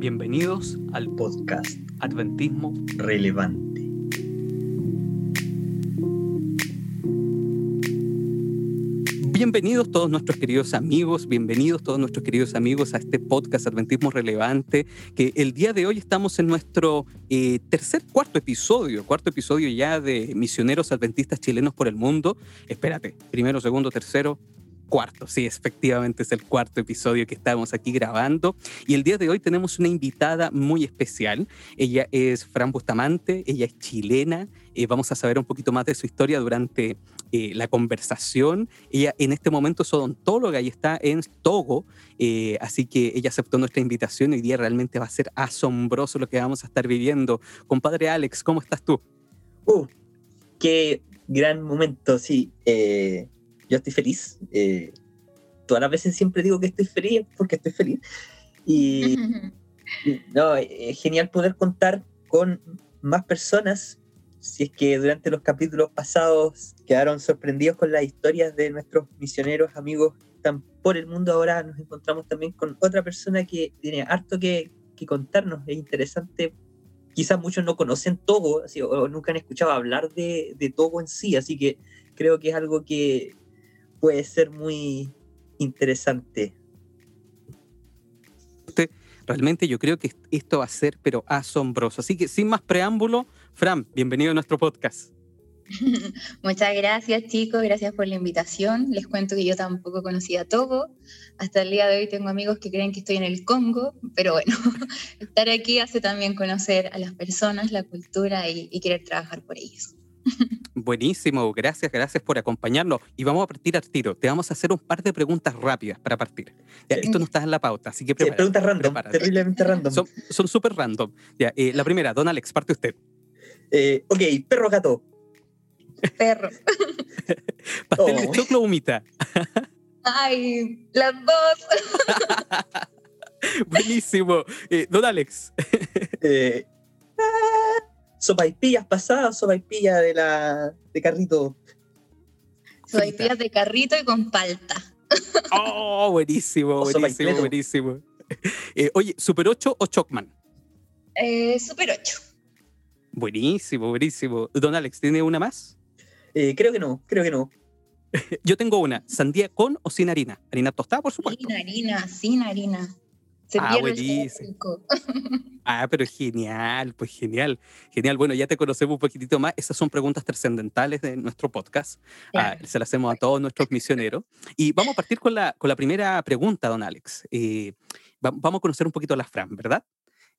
Bienvenidos al podcast Adventismo relevante. Bienvenidos todos nuestros queridos amigos, bienvenidos todos nuestros queridos amigos a este podcast Adventismo Relevante, que el día de hoy estamos en nuestro eh, tercer, cuarto episodio, cuarto episodio ya de Misioneros Adventistas Chilenos por el Mundo. Espérate, primero, segundo, tercero, cuarto, sí, efectivamente es el cuarto episodio que estamos aquí grabando. Y el día de hoy tenemos una invitada muy especial. Ella es Fran Bustamante, ella es chilena. Eh, vamos a saber un poquito más de su historia durante eh, la conversación. Ella en este momento es odontóloga y está en Togo, eh, así que ella aceptó nuestra invitación. Hoy día realmente va a ser asombroso lo que vamos a estar viviendo. Compadre Alex, ¿cómo estás tú? Uh, qué gran momento, sí. Yo estoy feliz. todas las veces siempre digo que estoy feliz porque estoy feliz. Y, no, es genial poder contar con más personas si es que durante los capítulos pasados quedaron sorprendidos con las historias de nuestros misioneros amigos que están por el mundo, ahora nos encontramos también con otra persona que tiene harto que, contarnos. Es interesante. Quizás muchos no conocen Togo o, nunca han escuchado hablar de, de Togo en sí, así que creo que es algo que puede ser muy interesante. Realmente yo creo que esto va a ser, pero asombroso. Así que sin más preámbulo, Fran, bienvenido a nuestro podcast. Muchas gracias chicos, gracias por la invitación. Les cuento que yo tampoco conocía Togo. Hasta el día de hoy tengo amigos que creen que estoy en el Congo, pero bueno, estar aquí hace también conocer a las personas, la cultura y, y querer trabajar por ellos. Buenísimo, gracias, gracias por acompañarnos. Y vamos a partir al tiro. Te vamos a hacer un par de preguntas rápidas para partir. esto no está en la pauta, así que prepárate, preguntas random, terriblemente random. Son súper random. Ya, eh, la primera, don Alex, parte usted. Eh, ok, perro gato. Perro. ¿Pastel de oh. choclo o humita? Ay, las dos. Buenísimo. Eh, don Alex. eh, sopaipillas pasadas, sopaipillas de la de carrito. Sopaipillas de carrito y con palta. Oh, buenísimo, buenísimo, buenísimo. Eh, oye, ¿Super 8 o Chocman? Eh, super 8. Buenísimo, buenísimo. Don Alex, ¿tiene una más? Eh, creo que no, creo que no. Yo tengo una, sandía con o sin harina. Harina tostada, por supuesto. Sin harina, sin harina ah, buenísimo. ah, pero genial, pues genial, genial. Bueno, ya te conocemos un poquitito más. Esas son preguntas trascendentales de nuestro podcast. Ah, se las hacemos a todos nuestros misioneros. Y vamos a partir con la, con la primera pregunta, don Alex. Eh, vamos a conocer un poquito a la Fran, ¿verdad?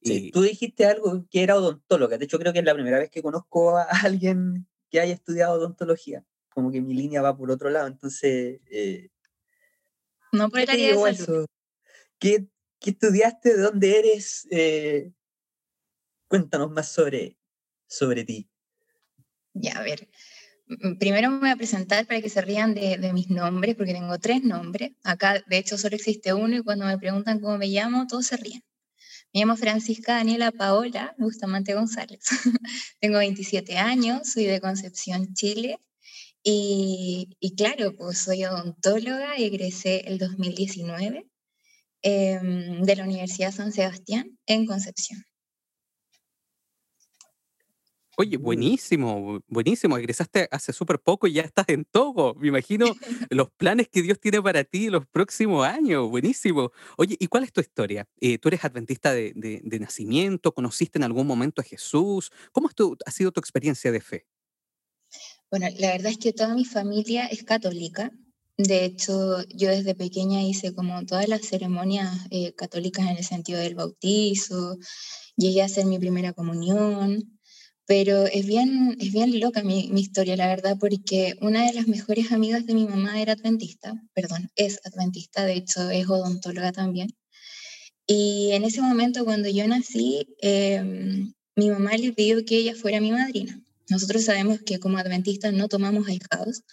Sí, tú dijiste algo que era odontóloga. De hecho, creo que es la primera vez que conozco a alguien que haya estudiado odontología. Como que mi línea va por otro lado. Entonces, eh, no por el área de salud. ¿Qué, ¿Qué estudiaste? ¿De dónde eres? Eh, cuéntanos más sobre, sobre ti. Ya, a ver. Primero me voy a presentar para que se rían de, mis nombres, porque tengo tres nombres. Acá, de hecho, solo existe uno y cuando me preguntan cómo me llamo, todos se ríen. Me llamo Francisca Daniela Paola Bustamante González. tengo 27 años, soy de Concepción, Chile. Y, y claro, pues soy odontóloga, egresé el 2019 Em, de la Universidad San Sebastián en Concepción. Oye, buenísimo, buenísimo. Egresaste hace súper poco y ya estás en Togo. Me imagino los planes que Dios tiene para ti los próximos años. Buenísimo. Oye, ¿y cuál es tu historia? Eh, ¿Tú eres adventista de, nacimiento? ¿Conociste en algún momento a Jesús? ¿Cómo ha sido tu experiencia de fe? Bueno, la verdad es que toda mi familia es católica. De hecho, yo desde pequeña hice como todas las ceremonias eh, católicas en el sentido del bautizo, llegué a hacer mi primera comunión, pero es bien, es bien loca mi, historia, la verdad, porque una de las mejores amigas de mi mamá era adventista, perdón, es adventista, de hecho es odontóloga también. Y en ese momento cuando yo nací, em, mi mamá le pidió que ella fuera mi madrina. Nosotros sabemos que como adventistas no tomamos ahijados,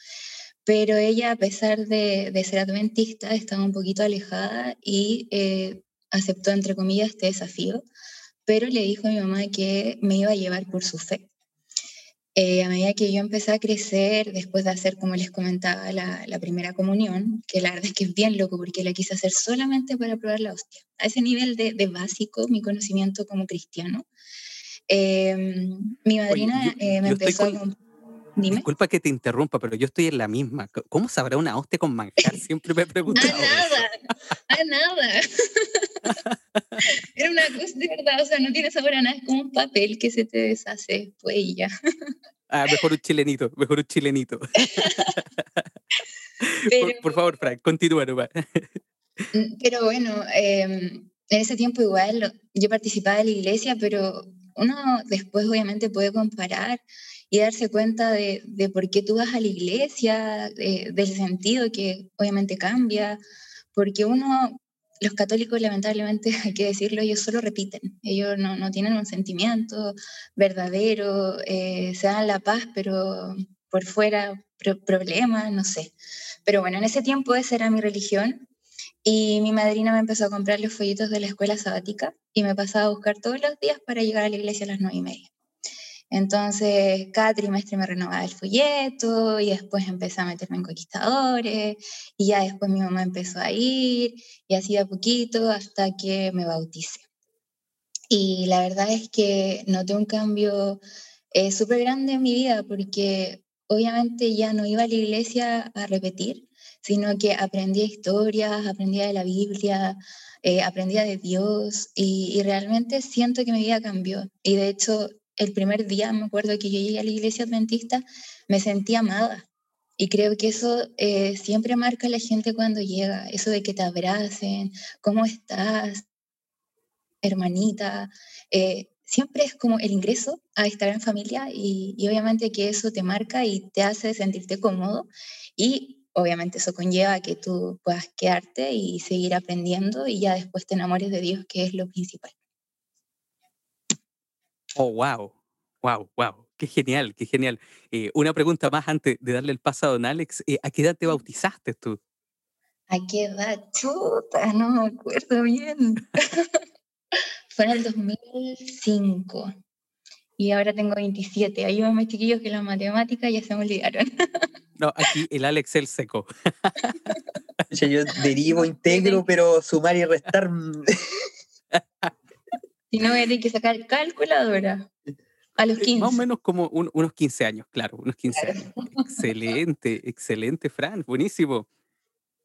pero ella, a pesar de, ser adventista, estaba un poquito alejada y eh, aceptó, entre comillas, este desafío, pero le dijo a mi mamá que me iba a llevar por su fe. Eh, a medida que yo empecé a crecer, después de hacer, como les comentaba, la, la, primera comunión, que la verdad es que es bien loco porque la quise hacer solamente para probar la hostia. A ese nivel de, de básico, mi conocimiento como cristiano. Eh, mi madrina eh, me empezó a... Disculpa que te interrumpa, pero yo estoy en la misma. ¿Cómo sabrá una hostia con manjar? Siempre me he preguntado. A nada, a nada. Era una cosa de verdad, o sea, no tiene sabor a nada, es como un papel que se te deshace pues y ya. Ah, mejor un chilenito, mejor un chilenito. por, favor, Frank, continúa nomás. Mm, pero bueno, em, en ese tiempo igual yo participaba de la iglesia, pero uno después obviamente puede comparar y darse cuenta de, por qué tú vas a la iglesia, del sentido que obviamente cambia, porque uno, los católicos lamentablemente, hay que decirlo, ellos solo repiten, ellos no, no tienen un sentimiento verdadero, eh, se dan la paz, pero por fuera problemas, no sé. Pero bueno, en ese tiempo esa era mi religión y mi madrina me empezó a comprar los folletos de la escuela sabática y me pasaba a buscar todos los días para llegar a la iglesia a las nueve y media. Entonces, cada trimestre me renovaba el folleto y después empecé a meterme en conquistadores y ya después mi mamá empezó a ir y así de a poquito hasta que me bauticé. Y la verdad es que noté un cambio eh, súper grande en mi vida porque obviamente ya no iba a la iglesia a repetir, sino que aprendía historias, aprendía de la Biblia, eh, aprendía de Dios y, y, realmente siento que mi vida cambió. Y de hecho el primer día, me acuerdo que yo llegué a la iglesia adventista, me sentí amada. Y creo que eso eh, siempre marca a la gente cuando llega, eso de que te abracen, ¿cómo estás, hermanita? Eh, siempre es como el ingreso a estar en familia y, y, obviamente que eso te marca y te hace sentirte cómodo y obviamente eso conlleva que tú puedas quedarte y seguir aprendiendo y ya después te enamores de Dios, que es lo principal. Oh, wow. Wow, wow. Qué genial, qué genial. Eh, una pregunta más antes de darle el paso a don Alex. Eh, ¿A qué edad te bautizaste tú? ¿A qué edad? Chuta, no me acuerdo bien. Fue en el 2005. Y ahora tengo 27. Ayúdame, chiquillos, que las matemáticas ya se me olvidaron. no, aquí el Alex el seco. yo derivo, integro, pero sumar y restar. Si no, voy a tener que sacar calculadora. A los 15. Más o menos como unos 15 años, claro, unos 15 años. excelente, excelente, Fran, buenísimo.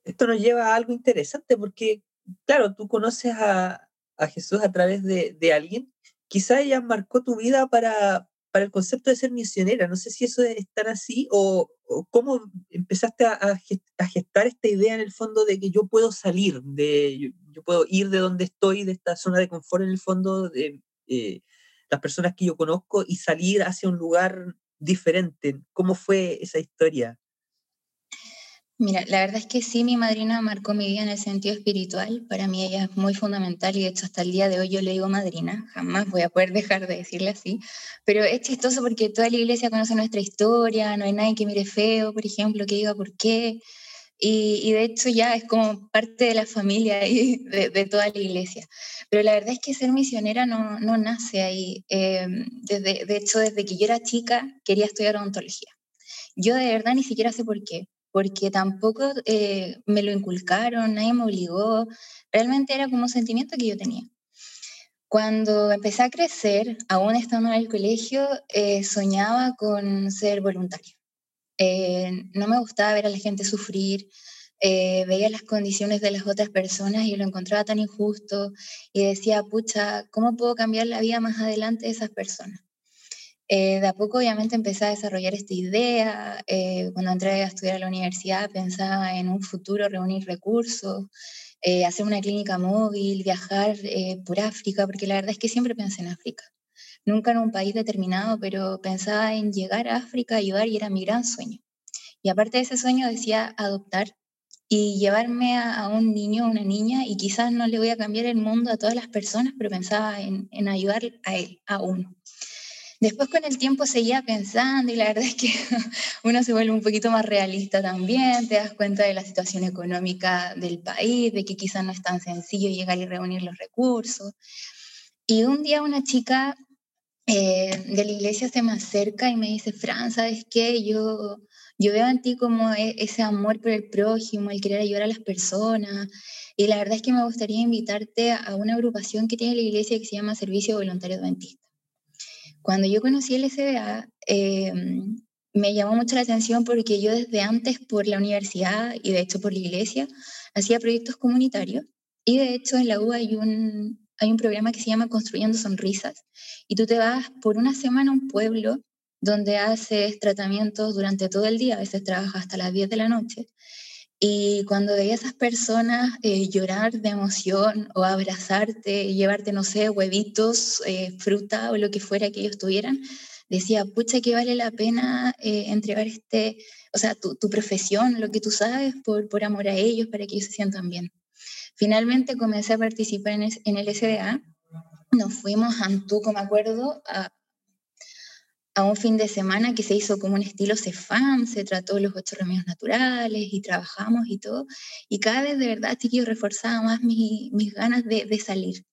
Esto nos lleva a algo interesante porque, claro, tú conoces a, a Jesús a través de, de, alguien. Quizá ella marcó tu vida para, para el concepto de ser misionera. No sé si eso es tan así o, cómo empezaste a, a, gestar esta idea en el fondo de que yo puedo salir, de yo, puedo ir de donde estoy, de esta zona de confort en el fondo, de eh, las personas que yo conozco y salir hacia un lugar diferente. ¿Cómo fue esa historia? Mira, la verdad es que sí, mi madrina marcó mi vida en el sentido espiritual. Para mí ella es muy fundamental y de hecho hasta el día de hoy yo le digo madrina. Jamás voy a poder dejar de decirle así. Pero es chistoso porque toda la iglesia conoce nuestra historia, no hay nadie que mire feo, por ejemplo, que diga por qué. Y, de hecho ya es como parte de la familia y de, toda la iglesia. Pero la verdad es que ser misionera no, no nace ahí. Eh, desde, de hecho, desde que yo era chica quería estudiar odontología. Yo de verdad ni siquiera sé por qué porque tampoco eh, me lo inculcaron, nadie me obligó, realmente era como un sentimiento que yo tenía. Cuando empecé a crecer, aún estando en el colegio, eh, soñaba con ser voluntaria. Eh, no me gustaba ver a la gente sufrir, eh, veía las condiciones de las otras personas y lo encontraba tan injusto y decía, pucha, ¿cómo puedo cambiar la vida más adelante de esas personas? Eh, de a poco obviamente empecé a desarrollar esta idea. Eh, cuando entré a estudiar a la universidad pensaba en un futuro reunir recursos, eh, hacer una clínica móvil, viajar eh, por África, porque la verdad es que siempre pensé en África. Nunca en un país determinado, pero pensaba en llegar a África, ayudar y era mi gran sueño. Y aparte de ese sueño decía adoptar y llevarme a, un niño o una niña y quizás no le voy a cambiar el mundo a todas las personas, pero pensaba en, en ayudar a él, a uno. Después con el tiempo seguía pensando y la verdad es que uno se vuelve un poquito más realista también, te das cuenta de la situación económica del país, de que quizás no es tan sencillo llegar y reunir los recursos. Y un día una chica eh, de la iglesia se me acerca y me dice, Fran, ¿sabes qué? Yo, yo veo en ti como e, ese amor por el prójimo, el querer ayudar a las personas. Y la verdad es que me gustaría invitarte a una agrupación que tiene la iglesia que se llama Servicio Voluntario Adventista. Cuando yo conocí el SBA, em, me llamó mucho la atención porque yo desde antes por la universidad y de hecho por la iglesia hacía proyectos comunitarios y de hecho en la U hay un, hay un programa que se llama Construyendo Sonrisas y tú te vas por una semana a un pueblo donde haces tratamientos durante todo el día, a veces trabajas hasta las 10 de la noche. Y cuando veía a esas personas eh, llorar de emoción o abrazarte, llevarte, no sé, huevitos, eh, fruta o lo que fuera que ellos tuvieran, decía, pucha, que vale la pena eh, entregar este, o sea, tu, tu, profesión, lo que tú sabes, por, por amor a ellos, para que ellos se sientan bien. Finalmente comencé a participar en, en el SDA. Nos fuimos a Antuco, me acuerdo, a, a un fin de semana que se hizo como un estilo Cefam, se trató los ocho remedios naturales y trabajamos y todo. Y cada vez de verdad, chiquillos, reforzaba más mi, mis ganas de, de salir.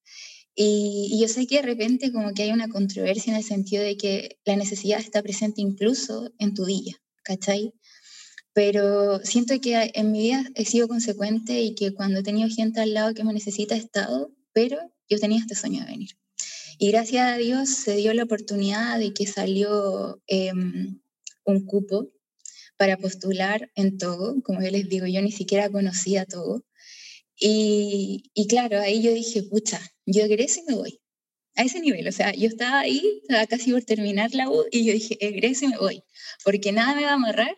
Y, y, yo sé que de repente como que hay una controversia en el sentido de que la necesidad está presente incluso en tu día, ¿cachai? Pero siento que en mi vida he sido consecuente y que cuando he tenido gente al lado que me necesita he estado, pero yo tenía este sueño de venir. Y gracias a Dios se dio la oportunidad de que salió eh, un cupo para postular en Togo. Como yo les digo, yo ni siquiera conocía Togo. Y, y claro, ahí yo dije, pucha, yo egreso y me voy. A ese nivel, o sea, yo estaba ahí, estaba casi por terminar la U y yo dije, egreso y me voy, porque nada me va a amarrar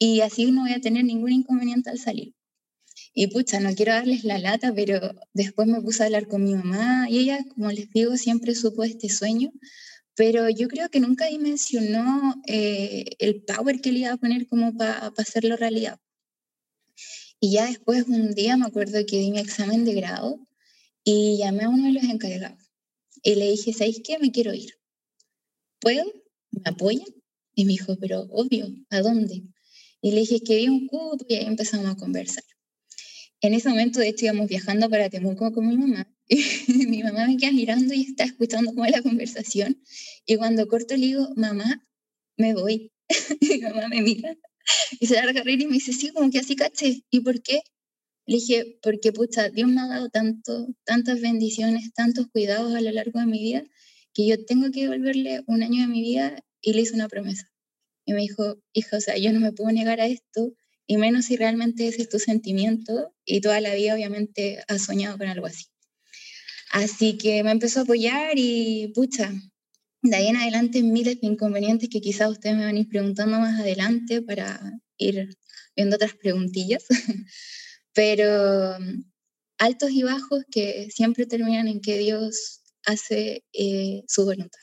y así no voy a tener ningún inconveniente al salir. Y pucha, no quiero darles la lata, pero después me puse a hablar con mi mamá y ella, como les digo, siempre supo este sueño, pero yo creo que nunca dimensionó eh, el power que le iba a poner como para pa hacerlo realidad. Y ya después, un día, me acuerdo que di mi examen de grado y llamé a uno de los encargados y le dije, ¿sabéis qué? Me quiero ir. ¿Puedo? ¿Me apoyan? Y me dijo, pero obvio, ¿a dónde? Y le dije que vi un cupo y ahí empezamos a conversar. En ese momento, de hecho, íbamos viajando para Temuco con mi mamá. Mi mamá me queda mirando y está escuchando como la conversación. Y cuando corto le digo, mamá, me voy. mi mamá me mira y se larga a reír y me dice, sí, como que así caché. ¿Y por qué? Le dije, porque pucha, Dios me ha dado tanto, tantas bendiciones, tantos cuidados a lo largo de mi vida, que yo tengo que devolverle un año de mi vida y le hice una promesa. Y me dijo, hija, o sea, yo no me puedo negar a esto y menos si realmente ese es tu sentimiento y toda la vida obviamente has soñado con algo así. Así que me empezó a apoyar y pucha, de ahí en adelante miles de inconvenientes que quizás ustedes me van a ir preguntando más adelante para ir viendo otras preguntillas, pero altos y bajos que siempre terminan en que Dios hace eh, su voluntad.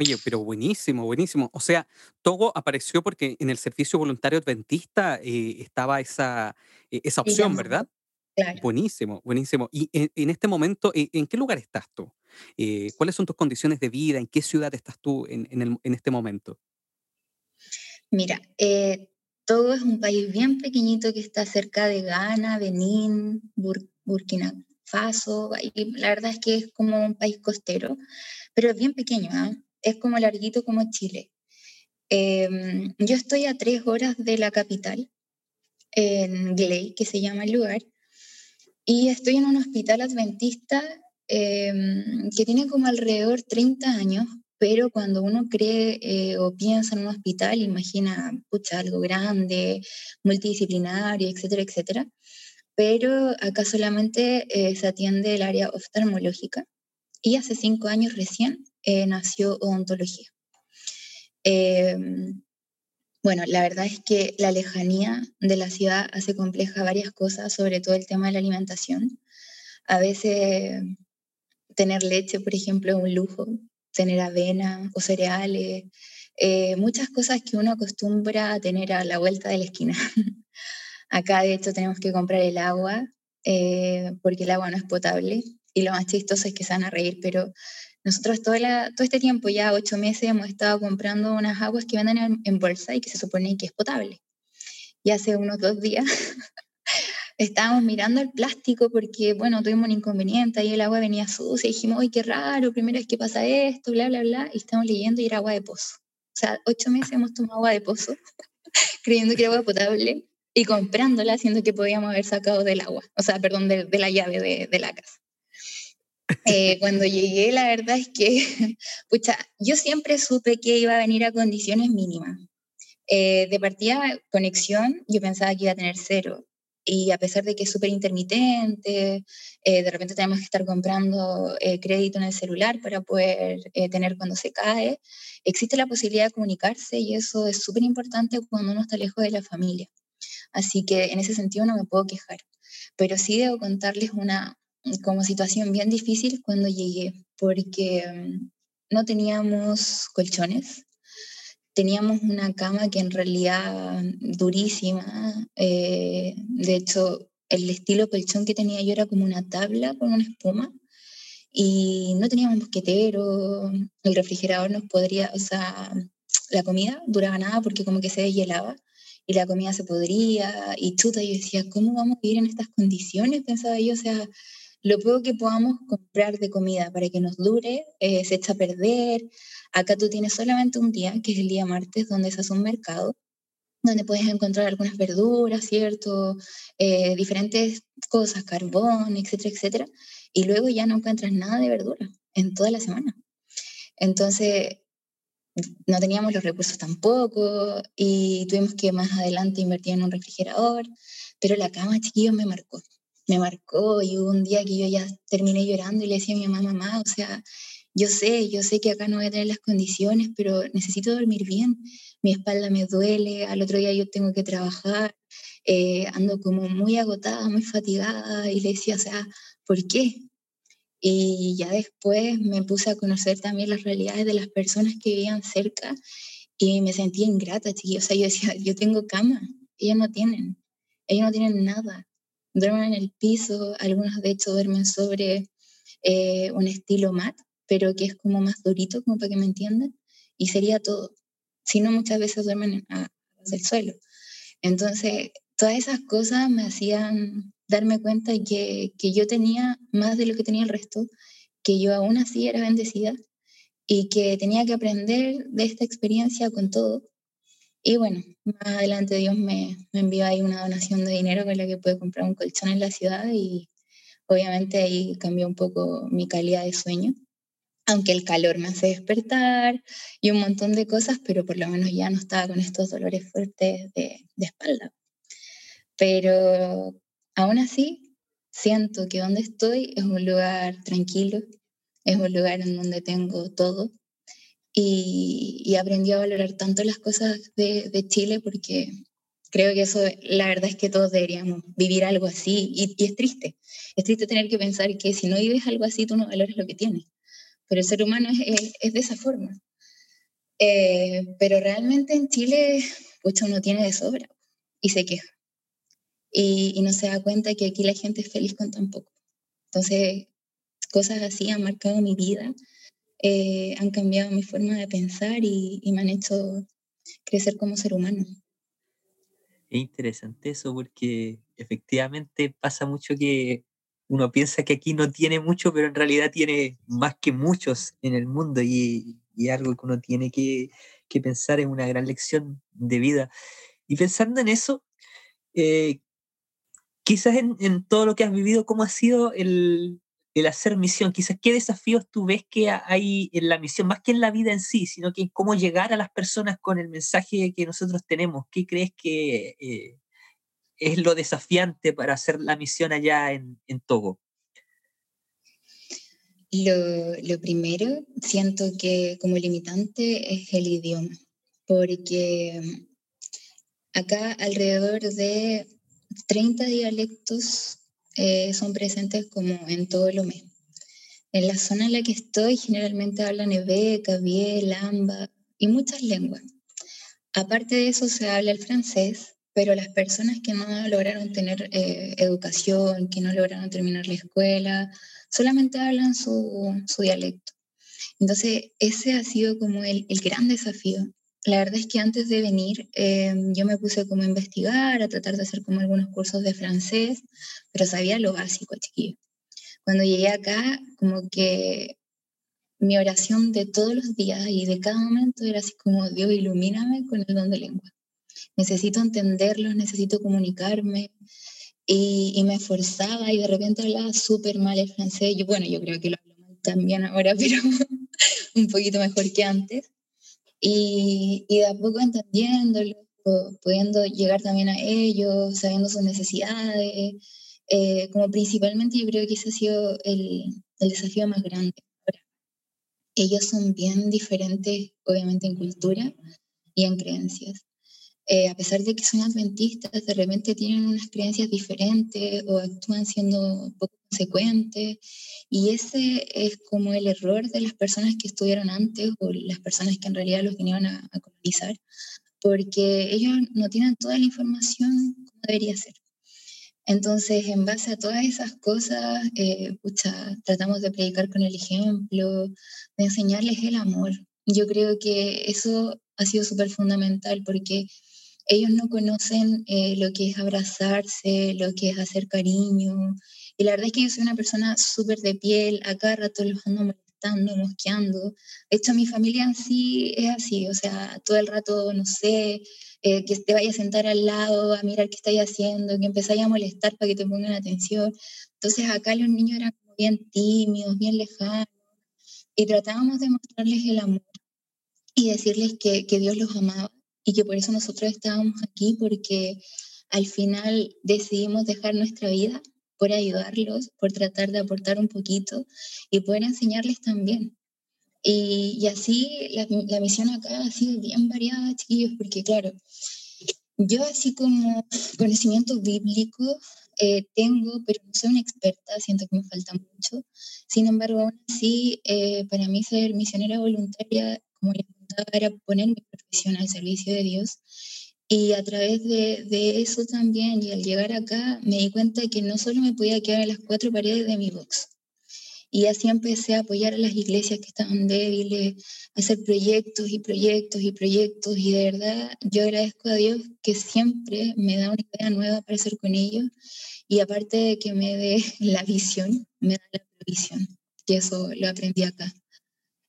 Oye, pero buenísimo, buenísimo. O sea, Togo apareció porque en el servicio voluntario adventista eh, estaba esa, eh, esa opción, ¿verdad? Claro. Buenísimo, buenísimo. Y en, en este momento, ¿en, en qué lugar estás tú? Eh, ¿Cuáles son tus condiciones de vida? ¿En qué ciudad estás tú en, en, el- este momento? Mira, eh, Togo es un país bien pequeñito que está cerca de Ghana, Benín, Bur- Burkina Faso. y la verdad es que es como un país costero, pero es bien pequeño, ¿ah? Es como larguito como Chile. Em, yo estoy a tres horas de la capital, en Gley, que se llama el lugar, y estoy en un hospital adventista em, que tiene como alrededor 30 años, pero cuando uno cree eh, o piensa en un hospital, imagina, pucha, algo grande, multidisciplinario, etcétera, etcétera. Pero acá solamente eh, se atiende el área oftalmológica y hace cinco años recién eh, nació odontología. Em, bueno, la verdad es que la lejanía de la ciudad hace compleja varias cosas, sobre todo el tema de la alimentación. A veces tener leche, por ejemplo, es un lujo, tener avena o cereales, eh, muchas cosas que uno acostumbra a tener a la vuelta de la esquina. Acá, de hecho, tenemos que comprar el agua eh, porque el agua no es potable y lo más chistoso es que se van a reír, pero nosotros todo, la- todo este tiempo, ya ocho meses, hemos estado comprando unas aguas que venden en, en bolsa y que se supone que es potable. Y hace unos dos días estábamos mirando el plástico porque, bueno, tuvimos un inconveniente, ahí el agua venía sucia, y dijimos, ¡ay, qué raro! Primera vez que pasa esto, bla, bla, bla, y estamos leyendo y era agua de pozo. O sea, ocho meses hemos tomado agua de pozo, creyendo que era agua potable, y comprándola, haciendo que podíamos haber sacado del agua, o sea, perdón, de, la llave de, de la casa. Eh, cuando llegué, la verdad es que, pucha, yo siempre supe que iba a venir a condiciones mínimas. Eh, de partida, conexión, yo pensaba que iba a tener cero. Y a pesar de que es súper intermitente, eh, de repente tenemos que estar comprando crédito en el celular para poder tener cuando se cae, existe la posibilidad de comunicarse y eso es súper importante cuando uno está lejos de la familia. Así que en ese sentido no me puedo quejar. Pero sí debo contarles una, como situación bien difícil cuando llegué, porque mm, no teníamos colchones, teníamos una cama que en realidad durísima, eh, de hecho el estilo colchón que tenía yo era como una tabla con una espuma y no teníamos mosquetero, el refrigerador nos podría, o sea, la comida duraba nada porque como que se deshielaba y la comida se podría y chuta, yo decía, ¿cómo vamos a vivir en estas condiciones? Pensaba yo, o sea, lo poco que podamos comprar de comida para que nos dure eh, se echa a perder. Acá tú tienes solamente un día, que es el día martes, donde se hace un mercado, donde puedes encontrar algunas verduras, ¿cierto? Eh, diferentes cosas, carbón, etcétera, etcétera. Y luego ya no encuentras nada de verdura en toda la semana. Entonces, no teníamos los recursos tampoco y tuvimos que más adelante invertir en un refrigerador, pero la cama, chiquillos, me marcó me marcó y hubo un día que yo ya terminé llorando y le decía a mi mamá, mamá, o sea, yo sé, yo sé que acá no voy a tener las condiciones, pero necesito dormir bien, mi espalda me duele, al otro día yo tengo que trabajar, eh, ando como muy agotada, muy fatigada y le decía, o sea, ¿por qué? Y ya después me puse a conocer también las realidades de las personas que vivían cerca y me sentía ingrata, chiquillos. O sea, yo decía, yo tengo cama, ellos no tienen, ellos no tienen nada duermen en el piso, algunos de hecho duermen sobre eh, un estilo mat, pero que es como más durito, como para que me entiendan, y sería todo. Si no, muchas veces duermen a, el suelo. Entonces, todas esas cosas me hacían darme cuenta que, que yo tenía más de lo que tenía el resto, que yo aún así era bendecida y que tenía que aprender de esta experiencia con todo y bueno, más adelante Dios me, me, envió ahí una donación de dinero con la que pude comprar un colchón en la ciudad y obviamente ahí cambió un poco mi calidad de sueño. Aunque el calor me hace despertar y un montón de cosas, pero por lo menos ya no estaba con estos dolores fuertes de, de espalda. Pero aún así, siento que donde estoy es un lugar tranquilo, es un lugar en donde tengo todo, y, y aprendí a valorar tanto las cosas de, Chile porque creo que eso, la verdad es que todos deberíamos vivir algo así y, y, es triste, es triste tener que pensar que si no vives algo así tú no valoras lo que tienes, pero el ser humano es, es, de esa forma. Eh, pero realmente en Chile, pucha, uno tiene de sobra y se queja. Y, y, no se da cuenta que aquí la gente es feliz con tan poco. Entonces, cosas así han marcado mi vida eh, han cambiado mi forma de pensar y, me han hecho crecer como ser humano. Es interesante eso porque efectivamente pasa mucho que uno piensa que aquí no tiene mucho, pero en realidad tiene más que muchos en el mundo y, algo que uno tiene que, pensar es una gran lección de vida. Y pensando en eso, eh, quizás en, en, todo lo que has vivido, ¿cómo ha sido el, el hacer misión, quizás qué desafíos tú ves que hay en la misión, más que en la vida en sí, sino que en cómo llegar a las personas con el mensaje que nosotros tenemos. ¿Qué crees que eh, es lo desafiante para hacer la misión allá en, en Togo? Lo, lo, primero, siento que como limitante es el idioma, porque acá alrededor de 30 dialectos eh, son presentes como en todo lo mes. En la zona en la que estoy generalmente hablan Ebeca, Biel, Amba y muchas lenguas. Aparte de eso se habla el francés, pero las personas que no lograron tener eh, educación, que no lograron terminar la escuela, solamente hablan su, su dialecto. Entonces, ese ha sido como el, el, gran desafío, la verdad es que antes de venir em, yo me puse como a investigar, a tratar de hacer como algunos cursos de francés, pero sabía lo básico, chiquillo. Cuando llegué acá, como que mi oración de todos los días y de cada momento era así como, Dios, ilumíname con el don de lengua. Necesito entenderlos, necesito comunicarme. Y, me esforzaba y de repente hablaba súper mal el francés. Yo, bueno, yo creo que lo hablo mal también ahora, pero un poquito mejor que antes. Y, y de a poco entendiéndolo, pudiendo llegar también a ellos, sabiendo sus necesidades. Eh, como principalmente yo creo que ese ha sido el, el desafío más grande ellos son bien diferentes, obviamente, en cultura y en creencias. Eh, a pesar de que son adventistas, de repente tienen unas creencias diferentes o actúan siendo poco consecuentes. Y ese es como el error de las personas que estuvieron antes o las personas que en realidad los vinieron a, a porque ellos no tienen toda la información como debería ser. Entonces, en base a todas esas cosas, eh, tratamos de predicar con el ejemplo, de enseñarles el amor. Yo creo que eso ha sido súper fundamental porque ellos no conocen eh, lo que es abrazarse, lo que es hacer cariño. Y la verdad es que yo soy una persona súper de piel, a cada rato los ando molestando, mosqueando. De hecho, mi familia en sí es así, o sea, todo el rato, no sé, eh, que te vaya a sentar al lado a mirar qué estáis haciendo, que empezáis a molestar para que te pongan atención. Entonces acá los niños eran bien tímidos, bien lejanos, y tratábamos de mostrarles el amor y decirles que, que Dios los amaba y que por eso nosotros estábamos aquí, porque al final decidimos dejar nuestra vida por ayudarlos, por tratar de aportar un poquito y poder enseñarles también. Y, así la, la, misión acá ha sido bien variada, chiquillos, porque claro, yo así como conocimiento bíblico eh, tengo, pero no soy una experta, siento que me falta mucho. Sin embargo, aún así, eh, para mí ser misionera voluntaria, como era poner mi profesión al servicio de Dios. Y a través de, de, eso también, y al llegar acá, me di cuenta que no solo me podía quedar en las cuatro paredes de mi box, y así empecé a apoyar a las iglesias que estaban débiles, a hacer proyectos y proyectos y proyectos. Y de verdad yo agradezco a Dios que siempre me da una idea nueva para hacer con ellos. Y aparte de que me dé la visión, me da la provisión. Y eso lo aprendí acá.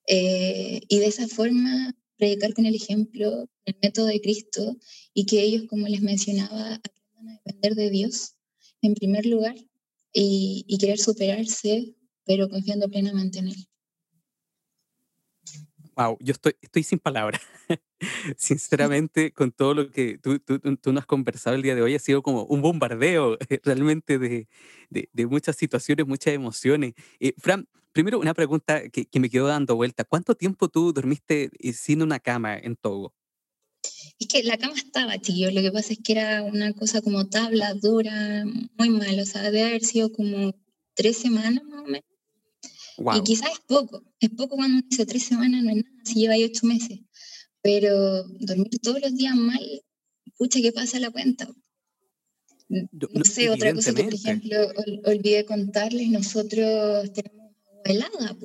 Eh, y de esa forma, predicar con el ejemplo, el método de Cristo, y que ellos, como les mencionaba, aprendan a depender de Dios en primer lugar y, y querer superarse pero confiando plenamente en Él. Wow, yo estoy, estoy sin palabras. Sinceramente, con todo lo que tú, tú, tú, nos has conversado el día de hoy, ha sido como un bombardeo realmente de, de, de muchas situaciones, muchas emociones. Eh, Fran, primero una pregunta que, que, me quedó dando vuelta. ¿Cuánto tiempo tú dormiste eh, sin una cama en Togo? Es que la cama estaba, chiquillo. Lo que pasa es que era una cosa como tabla dura, muy mal. O sea, debe haber sido como tres semanas más o menos. Y quizás es poco, es poco cuando dice tres semanas, no es nada, si lleva ahí ocho meses. Pero dormir todos los días mal, pucha, ¿qué pasa a la cuenta? No, sé, otra cosa que, por ejemplo, olvidé contarles, nosotros tenemos agua helada.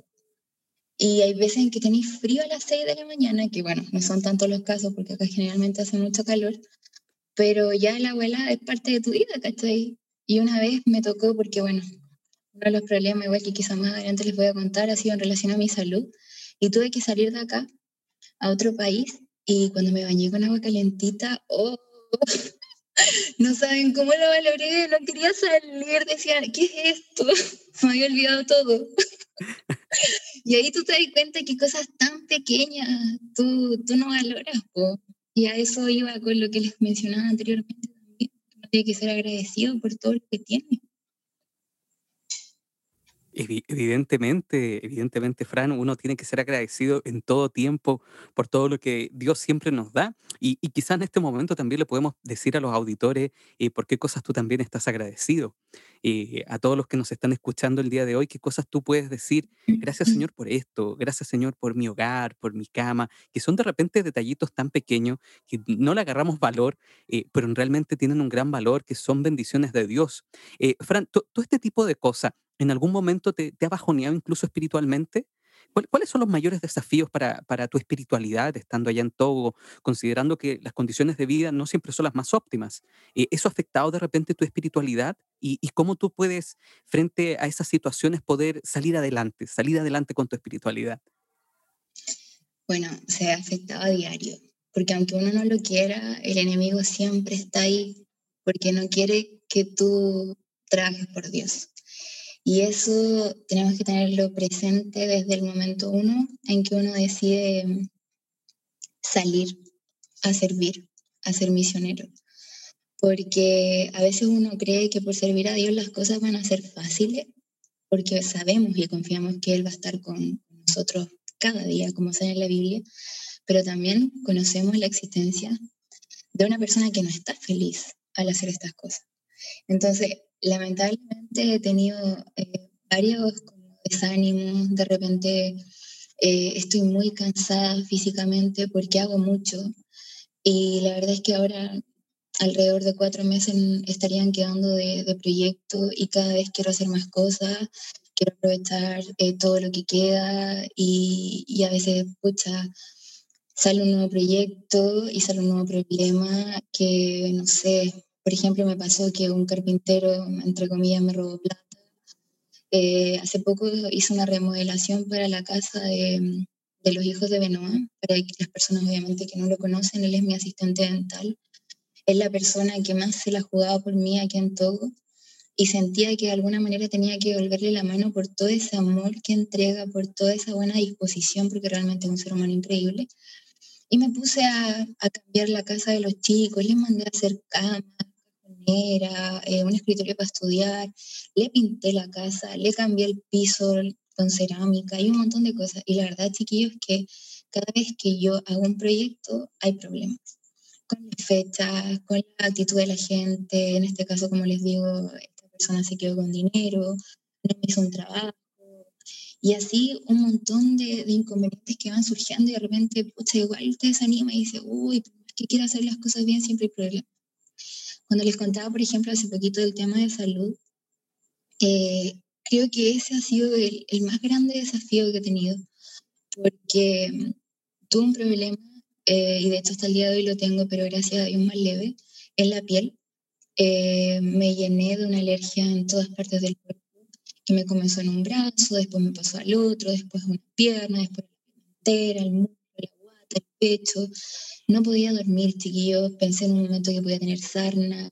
Y hay veces en que tenéis frío a las 6 de la mañana, que bueno, no son tantos los casos porque acá generalmente hace mucho calor, pero ya la abuela es parte de tu vida, ¿cachai? Y una vez me tocó porque, bueno, uno de los problemas, igual que quizás más adelante les voy a contar, ha sido en relación a mi salud. Y tuve que salir de acá a otro país y cuando me bañé con agua calentita, oh, no saben cómo lo valoré, no quería salir, decía, ¿qué es esto? me había olvidado todo. y ahí tú te das cuenta que cosas tan pequeñas tú, tú no valoras. Y a eso iba con lo que les mencionaba anteriormente también. Uno tiene que ser agradecido por todo lo que tiene. Evidentemente, evidentemente, Fran, uno tiene que ser agradecido en todo tiempo por todo lo que Dios siempre nos da. Y, y quizás en este momento también le podemos decir a los auditores eh, por qué cosas tú también estás agradecido. Eh, a todos los que nos están escuchando el día de hoy, qué cosas tú puedes decir. Gracias, Señor, por esto. Gracias, Señor, por mi hogar, por mi cama, que son de repente detallitos tan pequeños que no le agarramos valor, eh, pero realmente tienen un gran valor, que son bendiciones de Dios. Fran, todo este tipo de cosas ¿En algún momento te, ha bajoneado incluso espiritualmente? ¿Cuáles son los mayores desafíos para, para, tu espiritualidad estando allá en Togo, considerando que las condiciones de vida no siempre son las más óptimas? Eh, ¿Eso ha afectado de repente tu espiritualidad? ¿Y, ¿Y, cómo tú puedes, frente a esas situaciones, poder salir adelante, salir adelante con tu espiritualidad? Bueno, se ha afectado a diario, porque aunque uno no lo quiera, el enemigo siempre está ahí, porque no quiere que tú trabajes por Dios. Y eso tenemos que tenerlo presente desde el momento uno en que uno decide salir a servir, a ser misionero. Porque a veces uno cree que por servir a Dios las cosas van a ser fáciles, porque sabemos y confiamos que Él va a estar con nosotros cada día, como sale en la Biblia, pero también conocemos la existencia de una persona que no está feliz al hacer estas cosas. Entonces, lamentablemente he tenido eh, varios desánimos, de repente eh, estoy muy cansada físicamente porque hago mucho y la verdad es que ahora alrededor de cuatro meses estarían quedando de, proyecto y cada vez quiero hacer más cosas, quiero aprovechar eh, todo lo que queda y, y a veces, pucha, sale un nuevo proyecto y sale un nuevo problema que, no sé, por ejemplo, me pasó que un carpintero, entre comillas, me robó plata. Eh, hace poco hice una remodelación para la casa de, de los hijos de Benoit, para las personas obviamente que no lo conocen, él es mi asistente dental. Es la persona que más se la jugaba por mí aquí en Togo y sentía que de alguna manera tenía que devolverle la mano por todo ese amor que entrega, por toda esa buena disposición, porque realmente es un ser humano increíble. Y me puse a, a cambiar la casa de los chicos, les mandé a hacer camas, era eh, un escritorio para estudiar, le pinté la casa, le cambié el piso con cerámica y un montón de cosas. Y la verdad, chiquillos, que cada vez que yo hago un proyecto hay problemas con las fechas, con la actitud de la gente. En este caso, como les digo, esta persona se quedó con dinero, no me hizo un trabajo. Y así un montón de, inconvenientes que van surgiendo y de repente, pucha, igual te desanima y dice, uy, que quiero hacer las cosas bien, siempre hay problemas. Cuando les contaba, por ejemplo, hace poquito del tema de salud, eh, creo que ese ha sido el, más grande desafío que he tenido, porque mm, tuve un problema, eh, y de hecho hasta el día de hoy lo tengo, pero gracias a Dios más leve, en la piel. Eh, me llené de una alergia en todas partes del cuerpo, que me comenzó en un brazo, después me pasó al otro, después una pierna, después la entera, el muslo, pecho. No podía dormir, chiquillos. Pensé en un momento que podía tener sarna.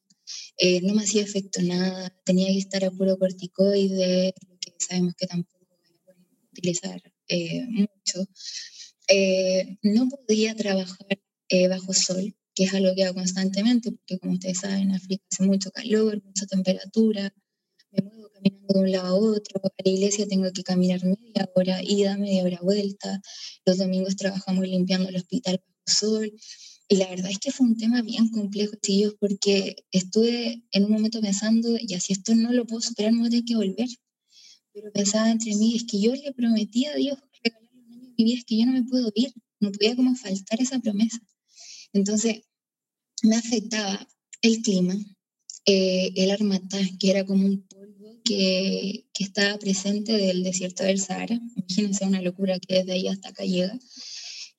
Eh, no me hacía efecto nada. Tenía que estar a puro corticoide, que sabemos que tampoco es utilizar eh, mucho. Eh, no podía trabajar bajo sol, que es algo que hago constantemente, porque como ustedes saben, en África hace mucho calor, mucha temperatura. Me muevo caminando de un lado a otro. A la iglesia tengo que caminar media hora, ida, media hora vuelta. Los domingos trabajamos limpiando el hospital sol. Y la verdad es que fue un tema bien complejo, chicos, porque estuve en un momento pensando, y si esto no lo puedo superar, me voy a que volver. Pero pensaba entre mí, es que yo le prometí a Dios regalarle un año de mi vida, es que yo no me puedo ir, no podía como faltar esa promesa. Entonces, me afectaba el clima, eh, el armatá, que era como un polvo que, que estaba presente del desierto del Sahara. Imagínense una locura que desde ahí hasta acá llega.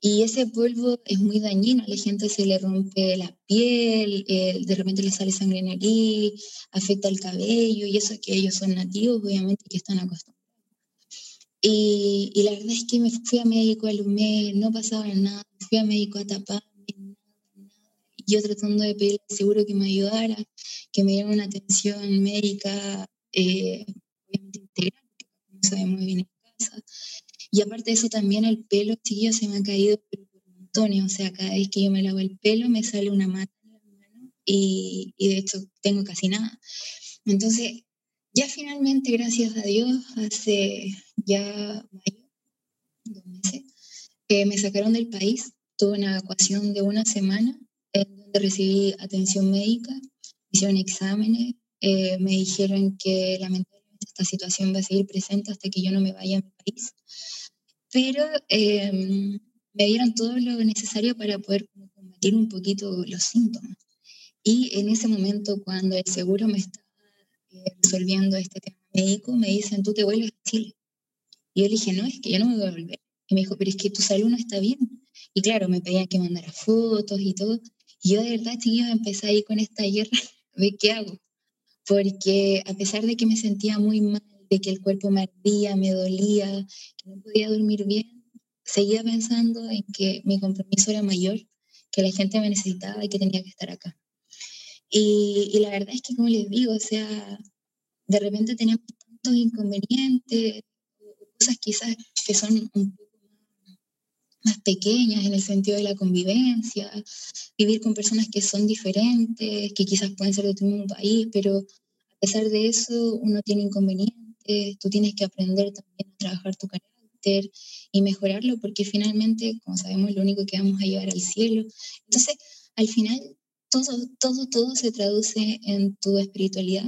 Y ese polvo es muy dañino, a la gente se le rompe la piel, eh, de repente le sale sangre en aquí, afecta el cabello, y eso que ellos son nativos, obviamente, que están acostumbrados. Y, y la verdad es que me fui a médico al mes, no pasaba nada, fui a médico a nada. Yo tratando de pedir seguro que me ayudara, que me diera una atención médica, eh, integral, porque no sabemos muy bien en casa. Y aparte de eso, también el pelo, chiquillo, se me ha caído por montones. O sea, cada vez que yo me lavo el pelo, me sale una mata en la mano y, y de hecho tengo casi nada. Entonces, ya finalmente, gracias a Dios, hace ya mayo, dos meses, eh, me sacaron del país. Tuve una evacuación de una semana en donde recibí atención médica, hicieron exámenes, eh, me dijeron que lamentablemente esta situación va a seguir presente hasta que yo no me vaya a mi país pero em, me dieron todo lo necesario para poder combatir un poquito los síntomas. Y en ese momento, cuando el seguro me estaba eh, resolviendo este tema médico, me dicen, tú te vuelves a Chile. Y yo le dije, no, es que yo no me voy a volver. Y me dijo, pero es que tu salud no está bien. Y claro, me pedían que mandara fotos y todo. Yo de verdad, chiquillos, empecé ahí con esta guerra de qué hago. Porque a pesar de que me sentía muy mal, de que el cuerpo me ardía, me dolía, que no podía dormir bien, seguía pensando en que mi compromiso era mayor, que la gente me necesitaba y que tenía que estar acá. Y, y la verdad es que, como les digo, o sea, de repente teníamos tantos inconvenientes, cosas quizás que son un más pequeñas en el sentido de la convivencia, vivir con personas que son diferentes, que quizás pueden ser de tu mismo país, pero a pesar de eso uno tiene inconvenientes, tú tienes que aprender también a trabajar tu carácter y mejorarlo porque finalmente, como sabemos, lo único que vamos a llevar al cielo. Entonces, al final, todo, todo, todo se traduce en tu espiritualidad,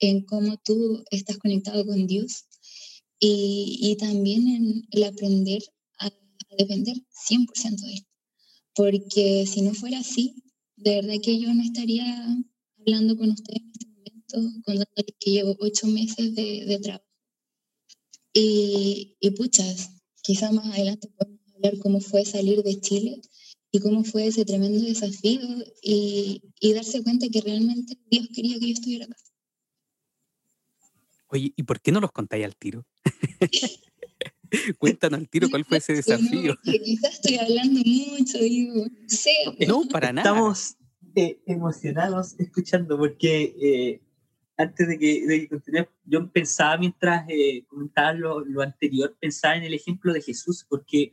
en cómo tú estás conectado con Dios y, y también en el aprender a, depender 100% de Él. Porque si no fuera así, de verdad que yo no estaría hablando con ustedes en este momento, contándoles que llevo ocho meses de, de trabajo. Y, y puchas, quizá más adelante podemos hablar cómo fue salir de Chile y cómo fue ese tremendo desafío y, y darse cuenta que realmente Dios quería que yo estuviera acá. Oye, ¿y por qué no los contáis al tiro? Cuéntanos al tiro cuál fue ese desafío. No, quizás estoy hablando mucho, digo, no sé. No, para nada. Estamos eh, emocionados escuchando porque eh, antes de que, de que continuemos, yo pensaba mientras eh, comentaba lo, lo, anterior, pensaba en el ejemplo de Jesús, porque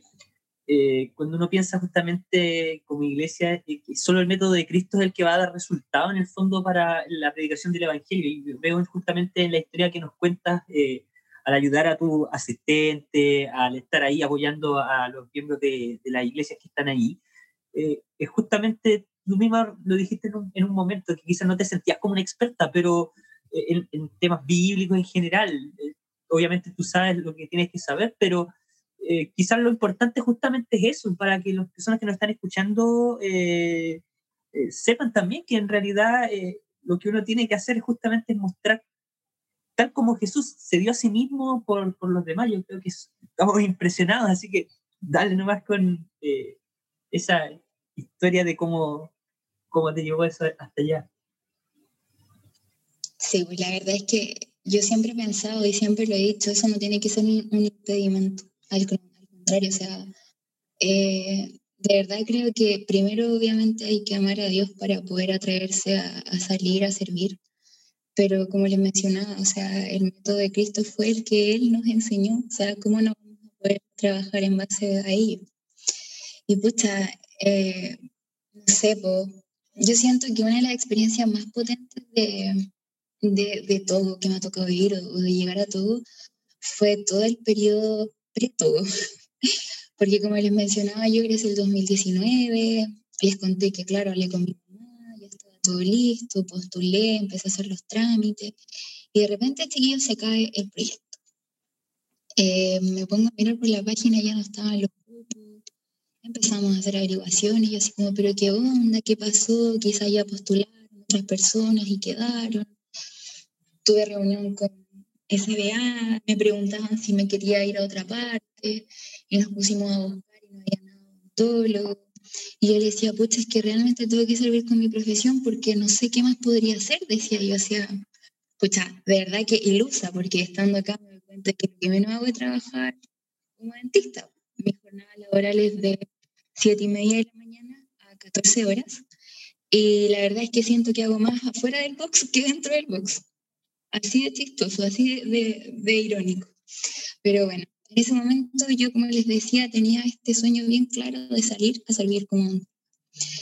eh, cuando uno piensa justamente como iglesia, eh, que solo el método de Cristo es el que va a dar resultado en el fondo para la predicación del Evangelio. Y veo justamente en la historia que nos cuentas, eh, al ayudar a tu asistente, al estar ahí apoyando a los miembros de, de las iglesias que están ahí, eh, es justamente, tú misma lo dijiste en un, en un, momento, que quizás no te sentías como una experta, pero en, en temas bíblicos en general, obviamente tú sabes lo que tienes que saber, pero eh, quizás lo importante justamente es eso, para que las personas que nos están escuchando eh, eh, sepan también que en realidad eh, lo que uno tiene que hacer es justamente mostrar, tal como Jesús se dio a sí mismo por, por los demás, yo creo que estamos impresionados, así que dale nomás con eh, esa historia de cómo, cómo te llevó eso hasta allá. Sí, pues la verdad es que yo siempre he pensado y siempre lo he dicho, eso no tiene que ser un, un impedimento al, contrario, o sea, eh, de verdad creo que primero obviamente hay que amar a Dios para poder atreverse a, a, salir a servir, pero como les mencionaba, o sea, el método de Cristo fue el que Él nos enseñó, o sea, cómo no vamos a poder trabajar en base a ello. Y pucha, eh, no sé, po, yo siento que una de las experiencias más potentes de, de, de todo que me ha tocado vivir o, o de llegar a todo fue todo el periodo todo. Porque como les mencionaba, yo crecí el 2019, les conté que, claro, hablé con mi todo listo, postulé, empecé a hacer los trámites, y de repente, chiquillo, se cae el proyecto. Eh, me pongo a mirar por la página, ya no estaban los grupos, empezamos a hacer averiguaciones, y así como, pero qué onda, qué pasó, quizá ya postularon otras personas y quedaron. Tuve reunión con SBA, me preguntaban si me quería ir a otra parte, y nos pusimos a buscar y no había nada odontólogo. Y yo le decía, pucha, es que realmente tengo que servir con mi profesión porque no sé qué más podría hacer, decía yo, sea, pucha, de verdad que ilusa, porque estando acá me doy cuenta que lo que menos hago es trabajar como dentista. Mi jornada laboral es de 7 y media de la mañana a 14 horas, y la verdad es que siento que hago más afuera del box que dentro del box así de chistoso, así de, de, irónico. Pero bueno, en ese momento yo, como les decía, tenía este sueño bien claro de salir a servir como un...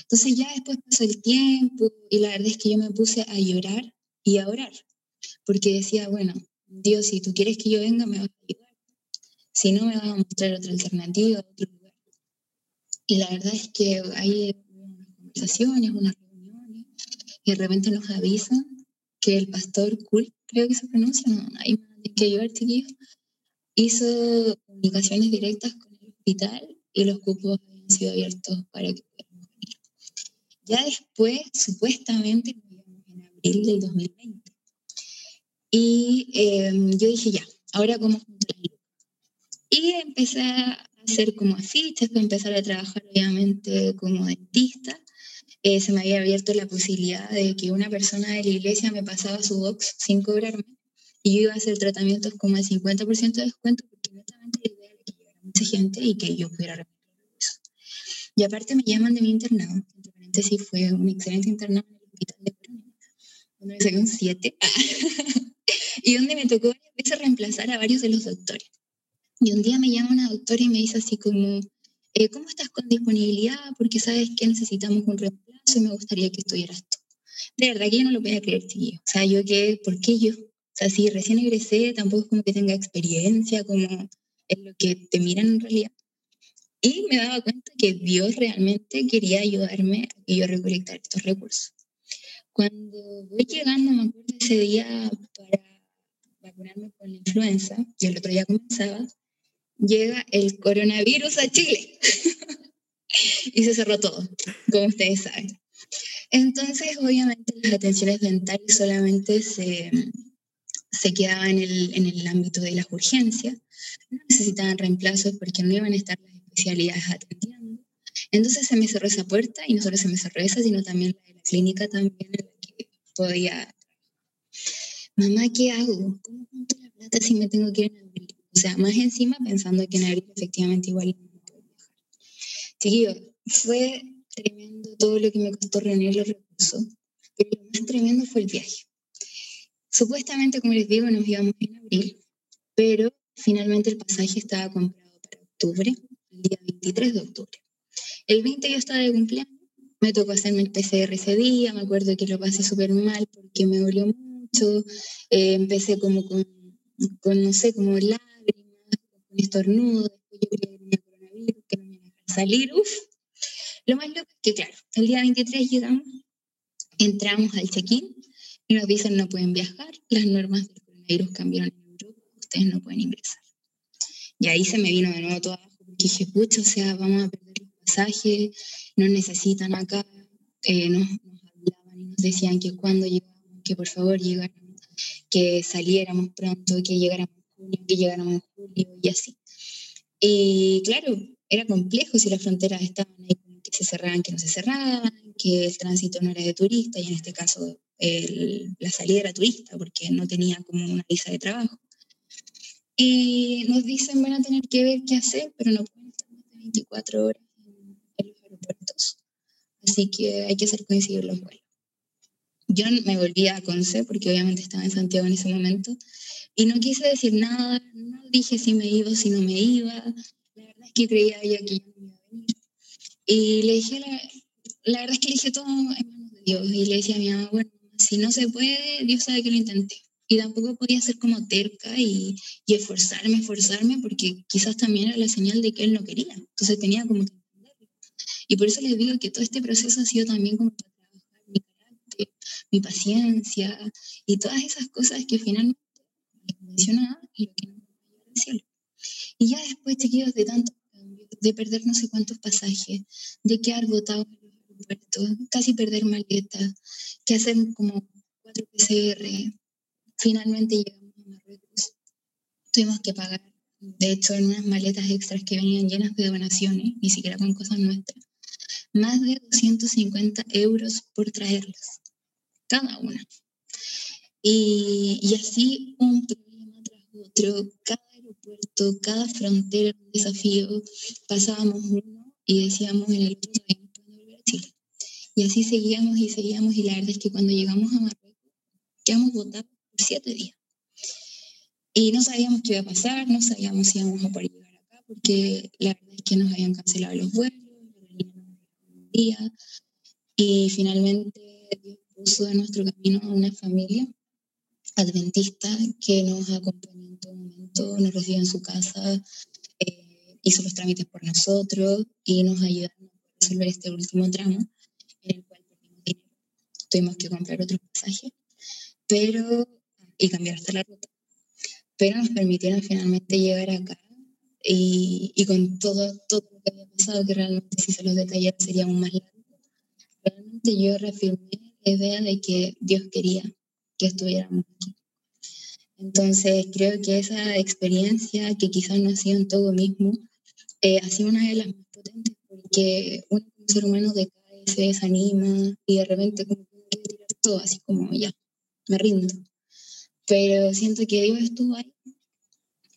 Entonces ya después pasó el tiempo y la verdad es que yo me puse a llorar y a orar, porque decía, bueno, Dios, si tú quieres que yo venga, me vas a ayudar. Si no, me vas a mostrar otra alternativa, otro lugar. Y la verdad es que hay unas conversaciones, unas reuniones, y de repente nos avisan que el pastor Cool creo que se pronuncia, no, hay que yo, chiquillo, hizo comunicaciones directas con el hospital y los cupos habían sido abiertos para que pudiéramos venir. Ya después, supuestamente, en abril del 2020. Y eh, yo dije, ya, ahora cómo Y empecé a hacer como afiches para empezar a trabajar obviamente como dentista. Eh, se me había abierto la posibilidad de que una persona de la iglesia me pasaba su box sin cobrarme y yo iba a hacer tratamientos como el 50% de descuento porque honestamente la idea era que llegara mucha gente y que yo pudiera recuperar eso. Y aparte me llaman de mi internado, entre paréntesis fue un excelente internado en el hospital de Coronel, donde me saqué un 7 y donde me tocó varias veces reemplazar a varios de los doctores. Y un día me llama una doctora y me dice así como, eh, ¿cómo estás con disponibilidad? Porque sabes que necesitamos un reemplazo y me gustaría que estuvieras tú. De verdad que yo no lo podía creer, tío. O sea, yo que, ¿por qué yo? Sea, si recién egresé, tampoco es como que tenga experiencia, como en lo que te miran en realidad. Y me daba cuenta que Dios realmente quería ayudarme a que yo recolectar estos recursos. Cuando voy llegando, me acuerdo ese día para vacunarme con la influenza, y el otro día comenzaba, llega el coronavirus a Chile. y se cerró todo, como ustedes saben. Entonces, obviamente, las atenciones dentales solamente se, se quedaban en el, en el ámbito de las urgencias. No necesitaban reemplazos porque no iban a estar las especialidades atendiendo. Entonces se me cerró esa puerta y no solo se me cerró esa, sino también la de la clínica también en la que podía. Mamá, ¿qué hago? ¿Cómo junto la plata si me tengo que ir en abril? O sea, más encima pensando que en abril efectivamente igual no puedo viajar. Chiquillo, fue tremendo todo lo que me costó reunir los recursos, pero lo más tremendo fue el viaje. Supuestamente, como les digo, nos íbamos en abril, pero finalmente el pasaje estaba comprado para octubre, el día 23 de octubre. El 20 yo estaba de cumpleaños, me tocó hacerme el PCR ese día, me acuerdo que lo pasé súper mal porque me dolió mucho, eh, empecé como con, con, no sé, como lágrimas, con estornudos, después yo creía que tenía coronavirus, que no me iba a salir, uff. Lo más loco es que, claro, el día 23 llegamos, entramos al check-in y nos dicen no pueden viajar, las normas del coronavirus cambiaron en Europa, ustedes no pueden ingresar. Y ahí se me vino de nuevo todo abajo, porque dije, pucha, o sea, vamos a perder el pasaje, nos necesitan acá, eh, nos, hablaban y nos decían que cuando llegáramos, que por favor llegáramos, que saliéramos pronto, que llegáramos en junio, que llegáramos en julio y así. Y claro, era complejo si las fronteras estaban ahí que se cerraban, que no se cerraban, que el tránsito no era de turista y en este caso el, la salida era turista porque no tenía como una visa de trabajo. Y nos dicen van a tener que ver qué hacer, pero no pueden estar más de 24 horas en, en los aeropuertos. Así que hay que hacer coincidir los vuelos. Yo me volví a Conce porque obviamente estaba en Santiago en ese momento y no quise decir nada, no dije si me iba o si no me iba. La verdad es que creía ya que yo no iba a venir. Y le dije, la, la verdad es que le dije todo en manos de Dios y le decía a mi mamá, bueno, si no se puede, Dios sabe que lo intenté. Y tampoco podía ser como terca y, y, esforzarme, esforzarme, porque quizás también era la señal de que él no quería. Entonces tenía como que. Y por eso les digo que todo este proceso ha sido también como para trabajar mi carácter, mi paciencia y todas esas cosas que finalmente mencionaba y lo que no me cielo. Y ya después, chiquillos, de tantos cambios, de perder no sé cuántos pasajes, de quedar botados casi perder maletas, que hacer como cuatro PCR, finalmente llegamos a Marruecos. Tuvimos que pagar, de hecho, en unas maletas extras que venían llenas de donaciones, ni siquiera con cosas nuestras, más de 250 euros por traerlas, cada una. Y, y así un problema tras otro, cada aeropuerto, cada frontera, un desafío, pasábamos uno y decíamos en el otro, no puedo volver a Chile. Y así seguíamos y seguíamos y la verdad es que cuando llegamos a Marruecos, quedamos votados siete días. Y no sabíamos qué iba a pasar, no sabíamos si íbamos a poder llegar acá, porque la verdad es que nos habían cancelado los vuelos, día, y finalmente Dios puso en nuestro camino a una familia adventista que nos acompañó en todo momento, nos recibió en su casa, eh, hizo los trámites por nosotros y nos ayudaron resolver este último tramo en el cual. Tuvimos que comprar otros pasajes, pero y cambiar hasta la ruta. Pero nos permitieron finalmente llegar acá y, y, con todo, todo lo que había pasado, que realmente si se los detallara sería aún más largo, realmente yo reafirmé la idea de que Dios quería que estuviéramos aquí. Entonces creo que esa experiencia, que quizás no ha sido en todo mismo, eh, ha sido una de las más potentes, porque un ser humano decae, se desanima y de repente como que todo, así como ya, me rindo. Pero siento que Dios estuvo ahí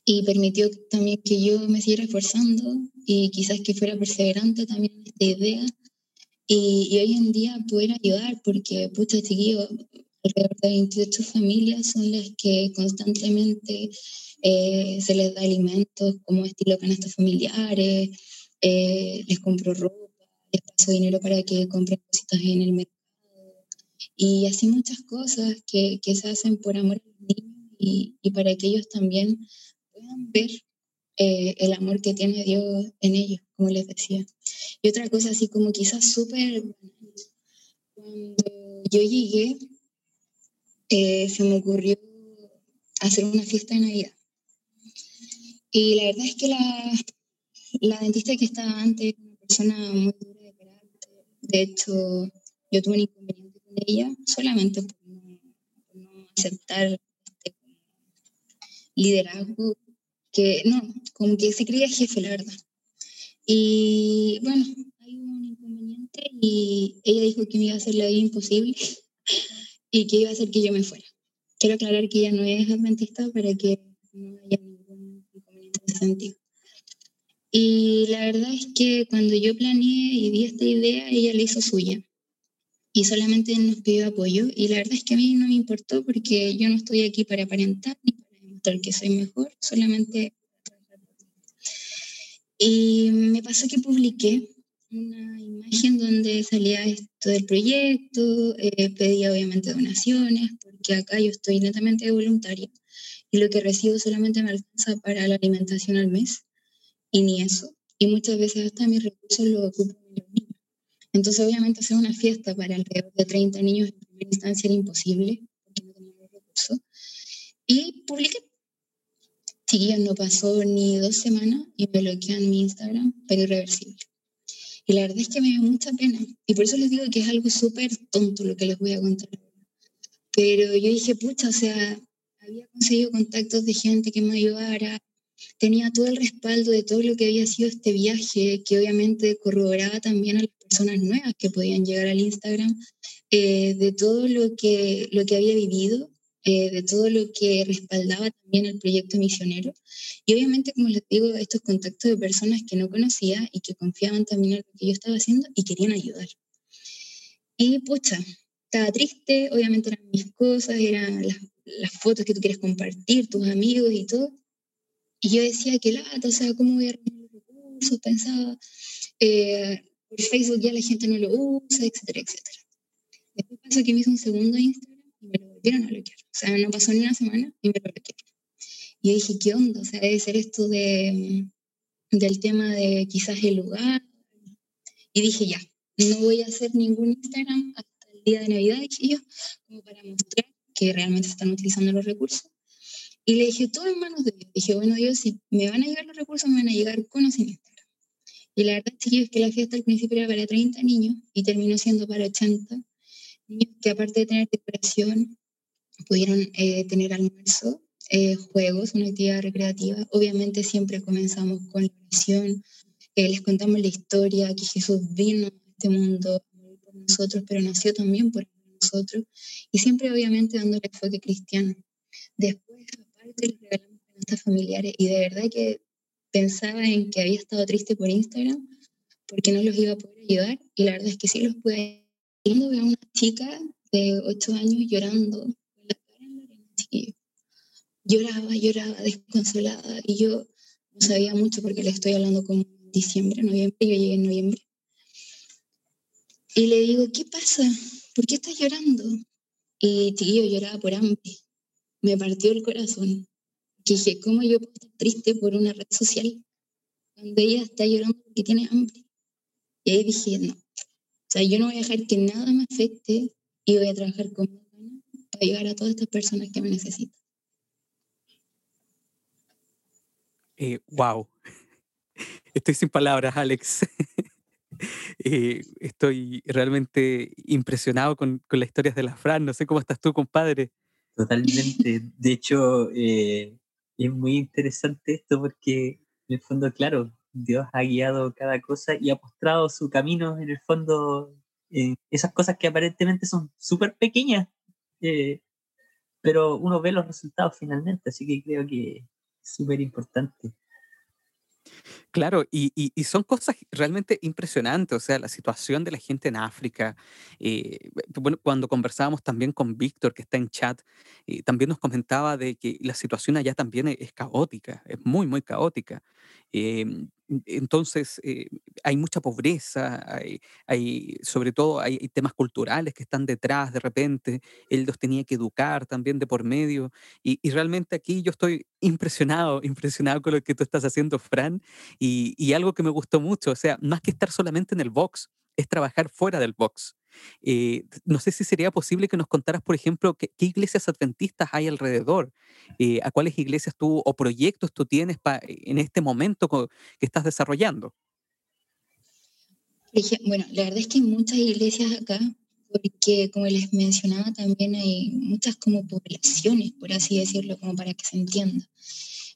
y permitió también que yo me siguiera esforzando y quizás que fuera perseverante también en esta idea y, y, hoy en día poder ayudar porque pucha chiquillo alrededor de 28 familias son las que constantemente eh, se les da alimentos como estilo canastas familiares, eh, les compro ropa, les paso dinero para que compren cositas en el mercado y así muchas cosas que, que se hacen por amor a los niños y, y para que ellos también puedan ver eh, el amor que tiene Dios en ellos, como les decía. Y otra cosa así como quizás súper cuando yo llegué, eh, se me ocurrió hacer una fiesta de Navidad. Y la verdad es que la, la dentista que estaba antes era una persona muy dura de carácter. De hecho, yo tuve un inconveniente con ella solamente por no, por no aceptar este liderazgo que no, como que se creía jefe, la verdad. Y bueno, hay un inconveniente y ella dijo que me iba a hacer la vida imposible y que iba a hacer que yo me fuera. Quiero aclarar que ella no es adventista para que no haya ningún inconveniente en ese sentido. Y la verdad es que cuando yo planeé y di esta idea, ella la hizo suya. Y solamente nos pidió apoyo. Y la verdad es que a mí no me importó porque yo no estoy aquí para aparentar ni el que soy mejor, solamente y me pasó que publiqué una imagen donde salía esto del proyecto, eh, pedía obviamente donaciones, porque acá yo estoy netamente voluntaria y lo que recibo solamente me alcanza para la alimentación al mes y ni eso. Y muchas veces hasta mis recursos los ocupo los niños. Entonces obviamente hacer una fiesta para alrededor de 30 niños en primera instancia era imposible, porque no tenía recursos. Y publiqué Chiquillos, no pasó ni dos semanas y me bloquean mi Instagram, pero irreversible. Y la verdad es que me dio mucha pena. Y por eso les digo que es algo súper tonto lo que les voy a contar. Pero yo dije, pucha, o sea, había conseguido contactos de gente que me ayudara, tenía todo el respaldo de todo lo que había sido este viaje, que obviamente corroboraba también a las personas nuevas que podían llegar al Instagram, eh, de todo lo que, lo que había vivido eh, de todo lo que respaldaba también el proyecto misionero. Y obviamente, como les digo, estos contactos de personas que no conocía y que confiaban también en lo que yo estaba haciendo y querían ayudar. Y pucha, estaba triste, obviamente eran mis cosas, eran las, las fotos que tú quieres compartir, tus amigos y todo. Y yo decía, que lata, o sea, ¿cómo voy a reunir los recursos? Pensaba, eh, por Facebook ya la gente no lo usa, etcétera, etcétera. Después pasó que me hizo un segundo Instagram y me lo volvieron a bloquear. O sea, no pasó ni una semana y me lo bloquearon. Y yo dije, ¿qué onda? O sea, debe ser esto de, del tema de quizás el lugar. Y dije, ya, no voy a hacer ningún Instagram hasta el día de Navidad, dije yo, como para mostrar que realmente se están utilizando los recursos. Y le dije, todo en manos de Dios. Dije, bueno, Dios, si me van a llegar los recursos, me van a llegar con o Instagram. Y la verdad, chiquillos, es que la fiesta al principio era para 30 niños y terminó siendo para 80 niños que aparte de tener depresión, pudieron eh, tener almuerzo, eh, juegos, una actividad recreativa. Obviamente siempre comenzamos con la oración, eh, les contamos la historia, que Jesús vino a este mundo por nosotros, pero nació también por nosotros, y siempre obviamente dándole enfoque cristiano. Después, canastas familiares, y de verdad que pensaba en que había estado triste por Instagram, porque no los iba a poder ayudar, y la verdad es que sí los pude ayudar. a una chica de 8 años llorando Lloraba, lloraba, desconsolada, y yo no sabía mucho porque le estoy hablando como diciembre, noviembre, yo llegué en noviembre. Y le digo, ¿qué pasa? ¿Por qué estás llorando? Y chiquillo lloraba por hambre. Me partió el corazón. dije, ¿cómo yo puedo estar triste por una red social cuando ella está llorando porque tiene hambre? Y ahí dije, no. O sea, yo no voy a dejar que nada me afecte y voy a trabajar con para ayudar a todas estas personas que me necesitan. wow. Eh, estoy sin palabras, Alex. Eh, estoy realmente impresionado con, con, las historias de la Fran. No sé cómo estás tú, compadre. Totalmente. De hecho, eh, es muy interesante esto porque en el fondo, claro, Dios ha guiado cada cosa y ha mostrado su camino en el fondo, en esas cosas que aparentemente son súper pequeñas, eh, pero uno ve los resultados finalmente, así que creo que es súper importante. Claro, y, son cosas realmente impresionantes, o sea, la situación de la gente en África. Eh, cuando conversábamos también con Víctor, que está en chat, eh, también nos comentaba de que la situación allá también es, caótica, es muy, muy caótica. Em, entonces, eh, hay mucha pobreza, hay, sobre todo hay, temas culturales que están detrás de repente, él los tenía que educar también de por medio, y, realmente aquí yo estoy impresionado, impresionado con lo que tú estás haciendo, Fran, y, y algo que me gustó mucho, o sea, más que estar solamente en el box, es trabajar fuera del box. Eh, no sé si sería posible que nos contaras, por ejemplo, qué, iglesias adventistas hay alrededor, eh, a cuáles iglesias tú o proyectos tú tienes en este momento que estás desarrollando. Bueno, la verdad es que hay muchas iglesias acá, porque como les mencionaba, también hay muchas como poblaciones, por así decirlo, como para que se entienda.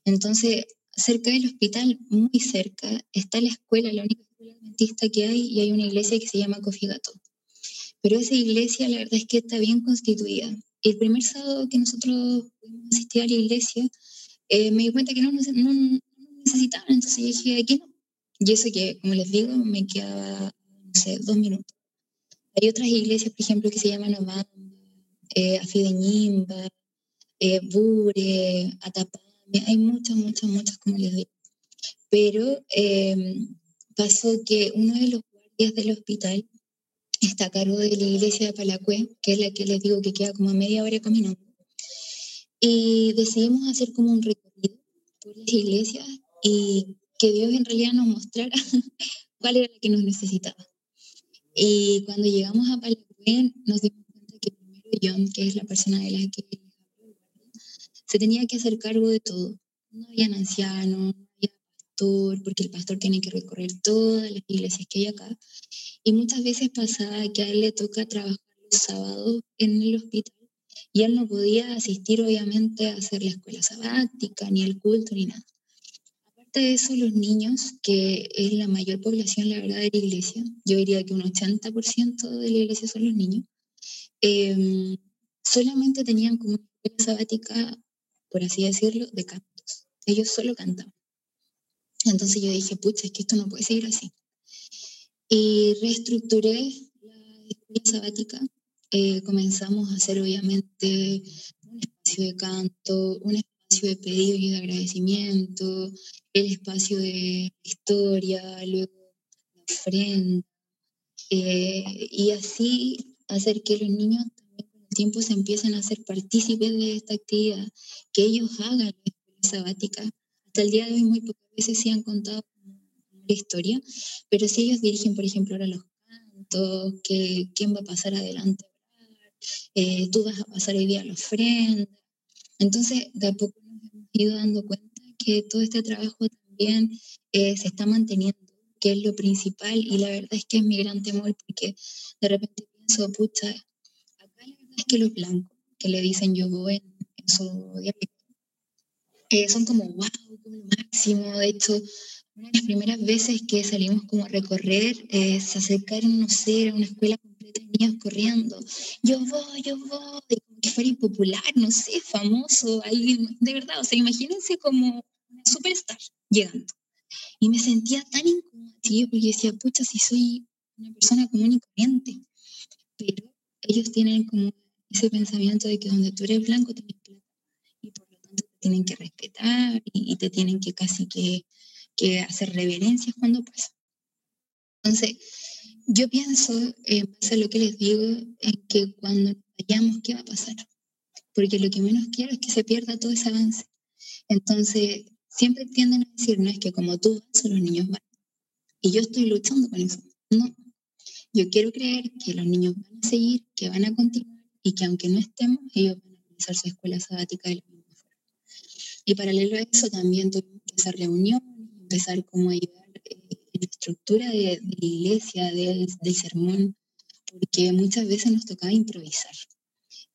Entonces, cerca del hospital, muy cerca, está la escuela, la única escuela adventista que hay, y hay una iglesia que se llama Cofigato. Pero esa iglesia, la verdad es que está bien constituida. El primer sábado que nosotros asistir a la iglesia, eh, me di cuenta que no, no, necesitaban, entonces dije, aquí no. Y eso que, como les digo, me quedaba, no sé, dos minutos. Hay otras iglesias, por ejemplo, que se llaman Obamba, eh, Afideñimba, eh, Bure, Atapame, hay muchas, muchas, muchas, como les digo. Pero eh, pasó que uno de los guardias del hospital está a cargo de la iglesia de Palacue, que es la que les digo que queda como a media hora caminando. Y decidimos hacer como un recorrido por las iglesias y que Dios en realidad nos mostrara cuál era la que nos necesitaba. Y cuando llegamos a Palacue nos dimos cuenta que primero John, que es la persona de la que se tenía que hacer cargo de todo. No había ancianos, no había pastor, porque el pastor tiene que recorrer todas las iglesias que hay acá. Y muchas veces pasaba que a él le toca trabajar los sábados en el hospital y él no podía asistir obviamente a hacer la escuela sabática, ni el culto, ni nada. Aparte de eso, los niños, que es la mayor población, la verdad, de la iglesia, yo diría que un 80% de la iglesia son los niños, em, solamente tenían como escuela sabática, por así decirlo, de cantos. Ellos solo cantaban. Entonces yo dije, pucha, es que esto no puede seguir así. Y reestructuré la escuela sabática. Eh, comenzamos a hacer obviamente un espacio de canto, un espacio de pedido y de agradecimiento, el espacio de historia, luego la ofrenda. Eh, y así hacer que los niños tiempo se empiecen a hacer partícipes de esta actividad, que ellos hagan la escuela sabática. Hasta el día de hoy muy pocas veces se han contado la historia, pero si ellos dirigen, por ejemplo, ahora los cantos, que, quién va a pasar adelante, eh, tú vas a pasar hoy día la ofrenda. Entonces, de a poco nos hemos ido dando cuenta que todo este trabajo también eh, se está manteniendo, que es lo principal, y la verdad es que es mi gran temor, porque de repente pienso, pucha, es que los blancos, que le dicen yo voy en, su dialecto, eh, son como wow, como lo máximo, de hecho, una de las primeras veces que salimos como a recorrer, eh, se acercaron, no sé, a una escuela completa de niños corriendo. Yo voy, yo voy, como que fuera impopular, no sé, famoso, alguien, de verdad, o sea, imagínense como una superstar llegando. Y me sentía tan incómoda, porque decía, pucha, si soy una persona común y corriente. Pero ellos tienen como ese pensamiento de que donde tú eres blanco tienes plata. Y por lo tanto te tienen que respetar y te tienen que casi que que hacer reverencias cuando pasa. Entonces, yo pienso, en base a lo que les digo, en que cuando vayamos, ¿qué va a pasar? Porque lo que menos quiero es que se pierda todo ese avance. Entonces, siempre tienden a decir, no es que como tú vas, los niños van. Y yo estoy luchando con eso. No. Yo quiero creer que los niños van a seguir, que van a continuar y que aunque no estemos, ellos van a realizar su escuela sabática de la misma forma. Y paralelo a eso, también tuvimos que hacer reuniones empezar como a ayudar eh, en la estructura de, la iglesia, del, del, sermón, porque muchas veces nos tocaba improvisar.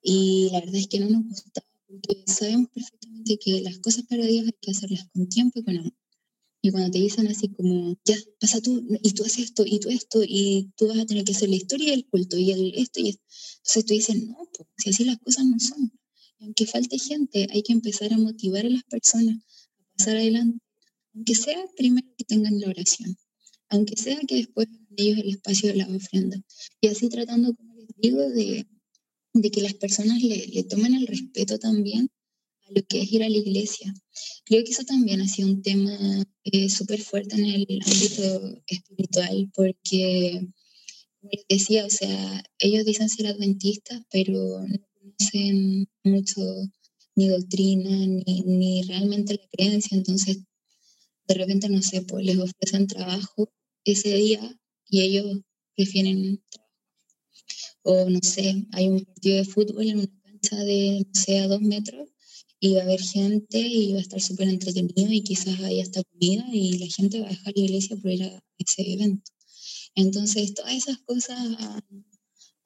Y la verdad es que no nos gustaba, porque sabemos perfectamente que las cosas para Dios hay que hacerlas con tiempo y con amor. Y cuando te dicen así como, ya, pasa tú, y tú haces esto, y tú esto, y tú vas a tener que hacer la historia del culto, y el esto, y esto. Entonces tú dices, no, pues, si así las cosas no son. Y aunque falte gente, hay que empezar a motivar a las personas a pasar adelante, aunque sea primero que tengan la oración, aunque sea que después ellos el espacio de la ofrenda. Y así tratando, como les digo, de, de que las personas le, le tomen el respeto también lo que es ir a la iglesia. Creo que eso también ha sido un tema eh, súper fuerte en el ámbito espiritual, porque, como les decía, o sea, ellos dicen ser adventistas, pero no conocen mucho ni doctrina, ni, ni realmente la creencia, entonces de repente, no sé, pues les ofrecen trabajo ese día y ellos prefieren trabajo. O no sé, hay un partido de fútbol en una cancha de, no sé, a dos metros y va a haber gente y va a estar súper entretenido y quizás haya hasta comida y la gente va a dejar la iglesia por ir a ese evento. Entonces, todas esas cosas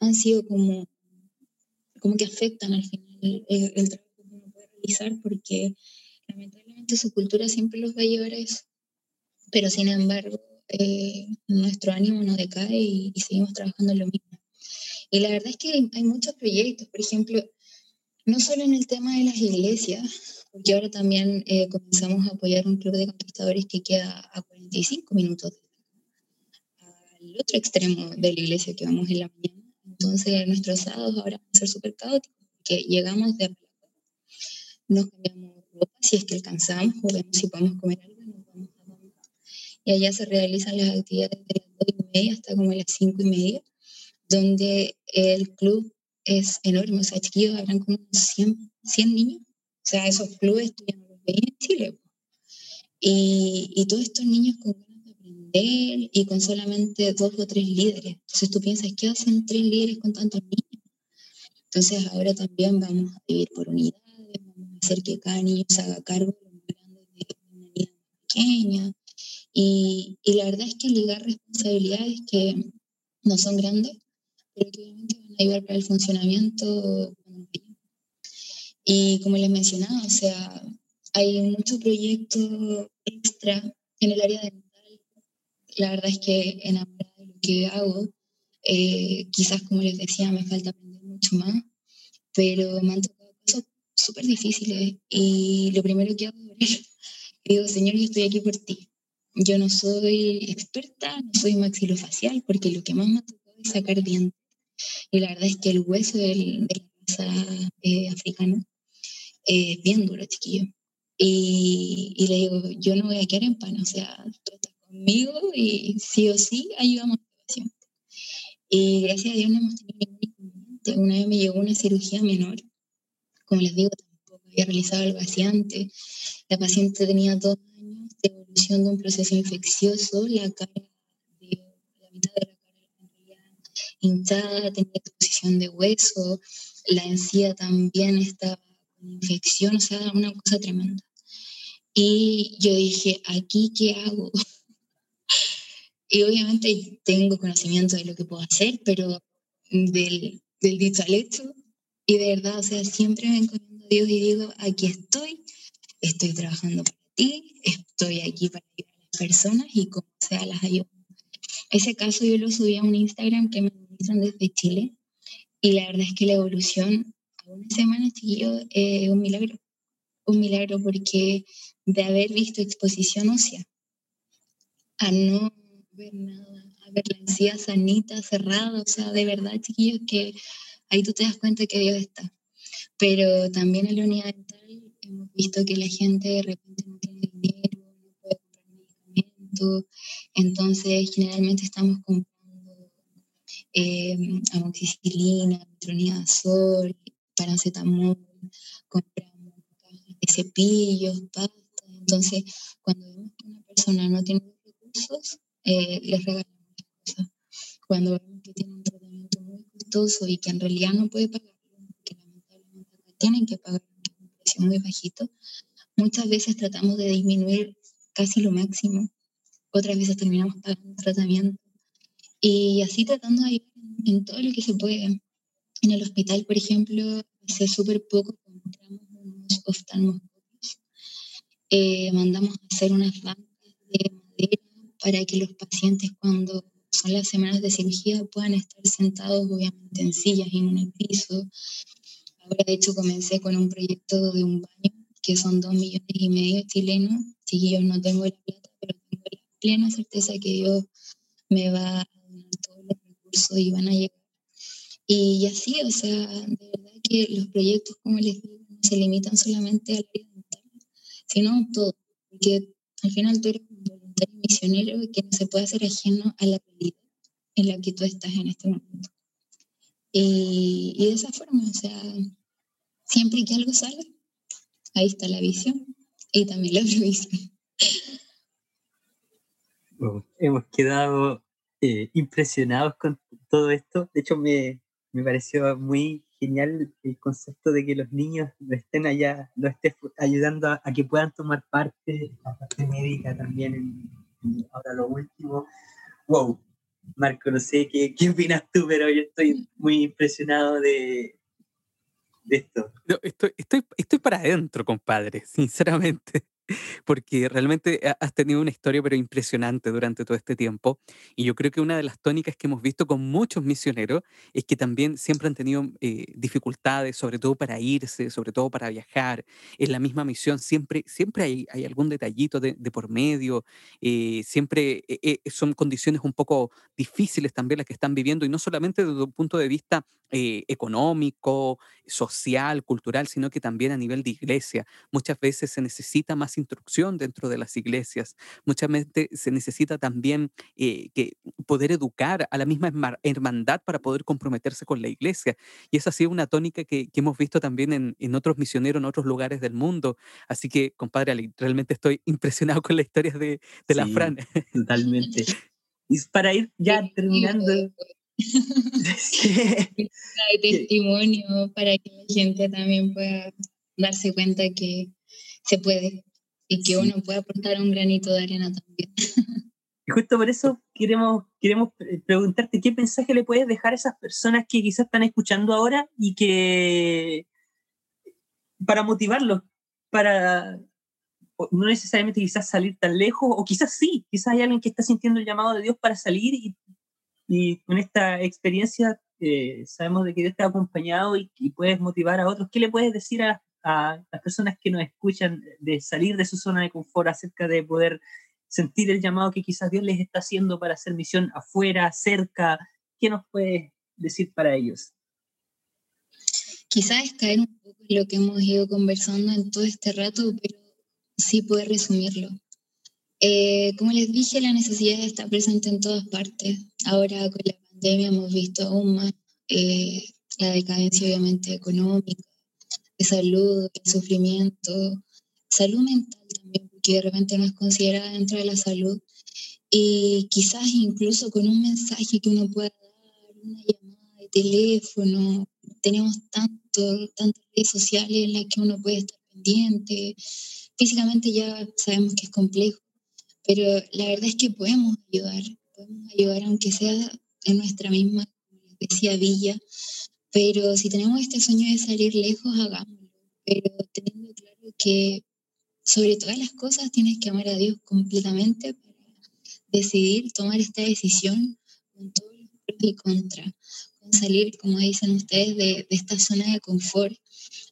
han, sido como, como que afectan al final el, trabajo que uno puede realizar porque lamentablemente su cultura siempre los va a llevar a eso. Pero sin embargo, eh, nuestro ánimo no decae y, y seguimos trabajando en lo mismo. Y la verdad es que hay muchos proyectos, por ejemplo, no solo en el tema de las iglesias, porque ahora también eh, comenzamos a apoyar un club de conquistadores que queda a 45 minutos al otro extremo de la iglesia que vamos en la mañana. Entonces nuestros sábados ahora van a ser súper caóticos, porque llegamos de nos cambiamos ropa si es que alcanzamos o vemos si podemos comer algo nos vamos a. Y allá se realizan las actividades de las 2 y media hasta como las 5 y media, donde el club es enorme, o sea, chiquillos habrán como 100, 100 niños, o sea, esos clubes tú los en Chile. Y, y, todos estos niños con ganas de aprender y con solamente dos o tres líderes. Entonces tú piensas, ¿qué hacen tres líderes con tantos niños? Entonces ahora también vamos a vivir por unidades, vamos a hacer que cada niño se haga cargo de de una unidad pequeña. Y, y la verdad es que ligar responsabilidades que no son grandes, pero que obviamente ayudar para el funcionamiento. Y como les mencionaba, o sea, hay muchos proyectos extra en el área dental. La verdad es que enamorada de lo que hago, eh, quizás como les decía, me falta aprender mucho más, pero me han tocado cosas súper difíciles y lo primero que hago es digo, Señor, yo estoy aquí por ti. Yo no soy experta, no soy maxilofacial, porque lo que más me ha tocado es sacar dientes y la verdad es que el hueso del, de la raza eh, africana es bien duro, chiquillo. Y, y, le digo, yo no voy a quedar en pan, o sea, tú estás conmigo y sí o sí ayudamos a paciente. Y gracias a Dios no hemos tenido ningún inconveniente. Una vez me llegó una cirugía menor, como les digo, tampoco había realizado el vaciante. La paciente tenía dos años de evolución de un proceso infeccioso, la cara de la mitad de la hinchada, tenía exposición de hueso, la encía también estaba con infección, o sea, una cosa tremenda. Y yo dije, ¿aquí qué hago? y obviamente tengo conocimiento de lo que puedo hacer, pero del, del dicho al hecho, y de verdad, o sea, siempre me encuentro a Dios y digo, aquí estoy, estoy trabajando para ti, estoy aquí para ayudar a las personas y como sea las ayudo. Ese caso yo lo subí a un Instagram que me desde Chile y la verdad es que la evolución a una semana, chiquillo, es un milagro. Un milagro porque de haber visto exposición ósea a no ver nada, a ver la encía sanita, cerrada, o sea, de verdad, chiquillos, que ahí tú te das cuenta que Dios está. Pero también en la unidad dental hemos visto que la gente de repente no tiene dinero, no puede comprar medicamentos, entonces generalmente estamos comprando eh, amoxicilina, metronidazol, paracetamol, compramos cepillos, pastas. Entonces, cuando vemos que una persona no tiene recursos, eh, les regalamos cosas. Cuando vemos que tiene un tratamiento muy costoso y que en realidad no puede pagarlo, que lamentablemente tienen que pagar un precio muy bajito, muchas veces tratamos de disminuir casi lo máximo, otras veces terminamos pagando tratamiento y así tratando de ayudar en todo lo que se puede. En el hospital, por ejemplo, hace súper poco compramos unos oftalmoscopios. Eh, mandamos a hacer unas bancas de madera para que los pacientes cuando son las semanas de cirugía puedan estar sentados obviamente en sillas y en el piso. Ahora de hecho comencé con un proyecto de un baño que son dos millones y medio chilenos. Chiquillos, no tengo la plata, pero tengo la plena certeza que Dios me va a los recursos y van a llegar. Y así, o sea, de verdad que los proyectos, como les digo, no se limitan solamente al área dental, sino todo. Porque al final tú eres un voluntario misionero que no se puede hacer ajeno a la realidad en la que tú estás en este momento. Y, y de esa forma, o sea, siempre que algo salga, ahí está la visión y también la provisión. hemos quedado eh, impresionados con todo esto. De hecho, me, me, pareció muy genial el concepto de que los niños lo estén allá, lo estén ayudando a, que puedan tomar parte, la parte médica también. En, ahora lo último. Wow, Marco, no sé qué, qué opinas tú, pero yo estoy muy impresionado de, de esto. estoy, estoy, estoy para adentro, compadre, sinceramente porque realmente has tenido una historia pero impresionante durante todo este tiempo y yo creo que una de las tónicas que hemos visto con muchos misioneros es que también siempre han tenido eh, dificultades, sobre todo para irse, sobre todo para viajar. En la misma misión siempre, siempre hay, hay algún detallito de, por medio, eh, siempre eh, son condiciones un poco difíciles también las que están viviendo y no solamente desde un punto de vista económico, social, cultural, sino que también a nivel de iglesia. Muchas veces se necesita más instrucción dentro de las iglesias. Muchas veces se necesita también eh, que poder educar a la misma hermandad para poder comprometerse con la iglesia. Y esa ha sido una tónica que, hemos visto también en, en, otros misioneros, en otros lugares del mundo. Así que, compadre, realmente estoy impresionado con la historia de, de la Fran. Totalmente. Y para ir ya terminando. de testimonio para que la gente también pueda darse cuenta que se puede y que uno puede aportar un granito de arena también. Y justo por eso queremos, queremos preguntarte qué mensaje le puedes dejar a esas personas que quizás están escuchando ahora y que para motivarlos, para no necesariamente quizás salir tan lejos, o quizás sí, quizás hay alguien que está sintiendo el llamado de Dios para salir y, y con esta experiencia eh, sabemos de que Dios te ha acompañado y, y, puedes motivar a otros. ¿Qué le puedes decir a, a las personas que nos escuchan de salir de su zona de confort acerca de poder sentir el llamado que quizás Dios les está haciendo para hacer misión afuera, cerca. ¿Qué nos puedes decir para ellos? Quizás caer un poco en lo que hemos ido conversando en todo este rato, pero sí poder resumirlo. Eh, como les dije, la necesidad está presente en todas partes. Ahora con la pandemia hemos visto aún más eh, la decadencia obviamente económica, salud, el sufrimiento, salud mental también, porque de repente no es considerada dentro de la salud. Y quizás incluso con un mensaje que uno pueda dar, una llamada de teléfono, tenemos tanto, tantas redes sociales en las que uno puede estar pendiente. Físicamente ya sabemos que es complejo, pero la verdad es que podemos ayudar, podemos ayudar aunque sea en nuestra misma, decía, villa, pero si tenemos este sueño de salir lejos, hagámoslo. Pero teniendo claro que sobre todas las cosas tienes que amar a Dios completamente para decidir tomar esta decisión con todos los pros y contras, con salir, como dicen ustedes, de, esta zona de confort,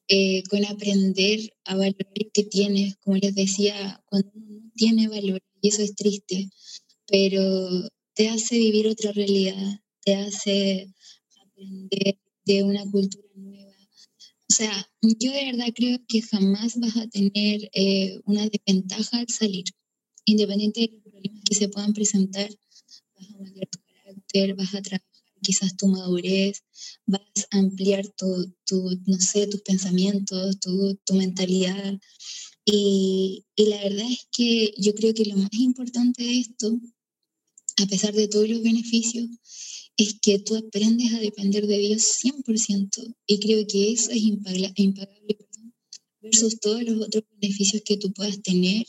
eh, con aprender a valorar lo que tienes, como les decía, cuando uno no tiene valor, y eso es triste, pero te hace vivir otra realidad, te hace aprender de una cultura nueva. O sea, yo de verdad creo que jamás vas a tener eh, una desventaja al salir, independiente de los problemas que se puedan presentar, vas a cambiar tu carácter, vas a trabajar quizás tu madurez, vas a ampliar tu, tu no sé, tus pensamientos, tu, tu mentalidad. Y, y, la verdad es que yo creo que lo más importante de esto, a pesar de todos los beneficios, es que tú aprendes a depender de Dios 100% y creo que eso es impagable, versus todos los otros beneficios que tú puedas tener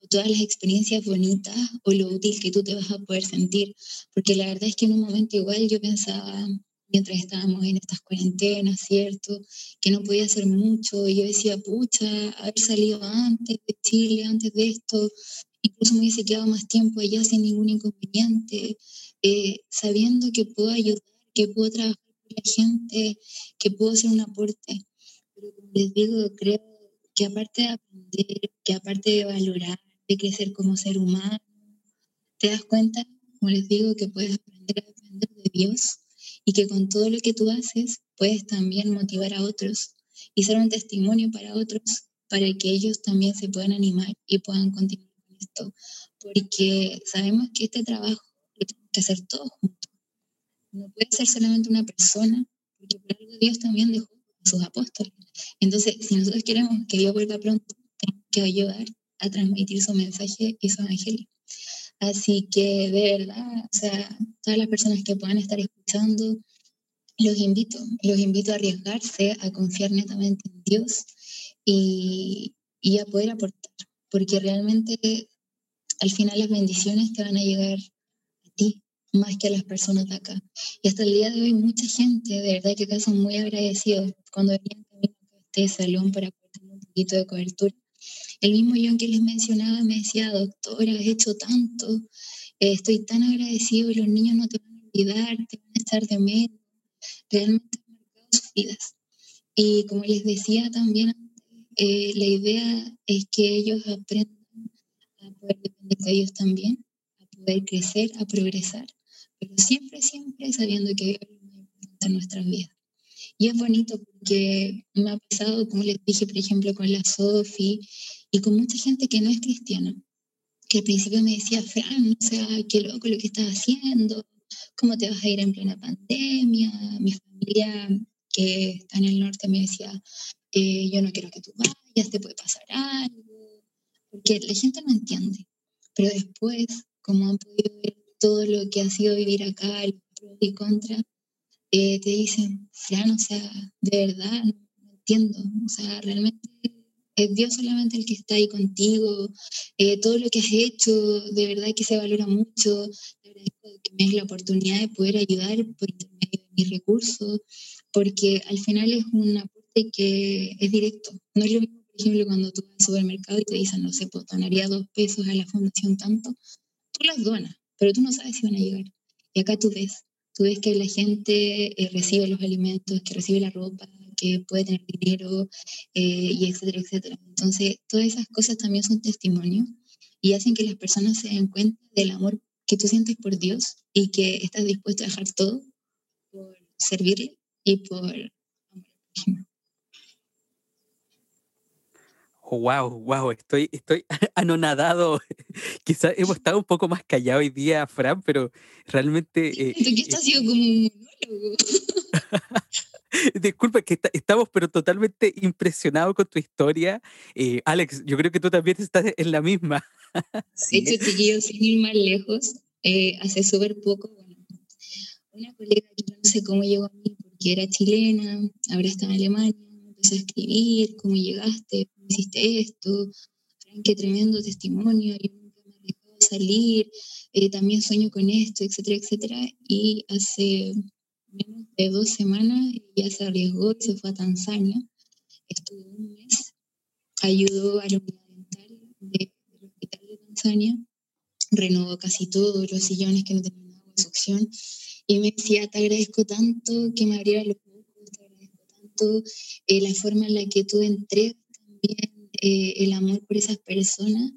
o todas las experiencias bonitas o lo útil que tú te vas a poder sentir. Porque la verdad es que en un momento igual yo pensaba, mientras estábamos en estas cuarentenas, ¿cierto? Que no podía hacer mucho. Y yo decía, pucha, haber salido antes de Chile, antes de esto, incluso me hubiese quedado más tiempo allá sin ningún inconveniente, eh, sabiendo que puedo ayudar, que puedo trabajar con la gente, que puedo hacer un aporte. Pero como les digo, creo que aparte de aprender, que aparte de valorar, de crecer como ser humano, te das cuenta, como les digo, que puedes aprender a depender de Dios y que con todo lo que tú haces puedes también motivar a otros y ser un testimonio para otros para que ellos también se puedan animar y puedan continuar con esto. Porque sabemos que este trabajo que hacer todos juntos. No puede ser solamente una persona, porque por algo Dios también dejó a sus apóstoles. Entonces, si nosotros queremos que Dios vuelva pronto, tenemos que ayudar a transmitir su mensaje y su evangelio. Así que de verdad, o sea, todas las personas que puedan estar escuchando, los invito, los invito a arriesgarse, a confiar netamente en Dios y, y a poder aportar, porque realmente al final las bendiciones te van a llegar ti más que a las personas de acá. Y hasta el día de hoy mucha gente, de verdad que acá son muy agradecidos cuando venían también a este salón para aportar un poquito de cobertura el mismo John que les mencionaba me decía, doctora, has hecho tanto, eh, estoy tan agradecido, los niños no te van a olvidar, te van a estar de medio, realmente han marcado sus vidas. Y como les decía también, eh, la idea es que ellos aprendan a poder depender de ellos también, poder crecer, a progresar, pero siempre, siempre sabiendo que es muy importante en nuestras vidas. Y es bonito porque me ha pasado, como les dije, por ejemplo, con la Sofi, y con mucha gente que no es cristiana, que al principio me decía, Fran, o sea, qué loco lo que estás haciendo, cómo te vas a ir en plena pandemia, mi familia que está en el norte me decía, eh, yo no quiero que tú vayas, te puede pasar algo, porque la gente no entiende, pero después, como han podido ver todo lo que ha sido vivir acá, los pros y contras, eh, te dicen, Fran, o sea, de verdad, no entiendo, o sea, realmente es Dios solamente el que está ahí contigo, eh, todo lo que has hecho, de verdad que se valora mucho, te agradezco que me des la oportunidad de poder ayudar por intermedio de mis recursos, porque al final es un aporte que es directo, no es lo mismo, por ejemplo, cuando tú vas al supermercado y te dicen, no sé, pues donaría dos pesos a la fundación tanto, tú las donas, pero tú no sabes si van a llegar. Y acá tú ves, tú ves que la gente eh, recibe los alimentos, que recibe la ropa, que puede tener dinero, eh, y etcétera, etcétera. Entonces, todas esas cosas también son testimonios y hacen que las personas se den cuenta del amor que tú sientes por Dios y que estás dispuesto a dejar todo por servirle y por amor wow, wow, estoy, estoy anonadado. Quizás hemos estado un poco más callados hoy día, Fran, pero realmente... Eh, que esto ha sido como un monólogo. Disculpa, que estamos pero totalmente impresionados con tu historia. Eh, Alex, yo creo que tú también estás en la misma. Sí, hecho, chiquillos, sin ir más lejos, eh, hace súper poco, bueno, una colega que no sé cómo llegó a mí porque era chilena, ahora está en Alemania, empezó a escribir, cómo llegaste, hiciste esto, qué tremendo testimonio, yo nunca me he dejado salir, eh, también sueño con esto, etcétera, etcétera, y hace menos de dos semanas ya se arriesgó y se fue a Tanzania. Estuvo un mes, ayudó a la unidad dental del hospital de Tanzania, renovó casi todos los sillones que no tenían agua de succión y me decía, te agradezco tanto que me abriera los ojos, te agradezco tanto eh, la forma en la que tú entregas también eh, el amor por esas personas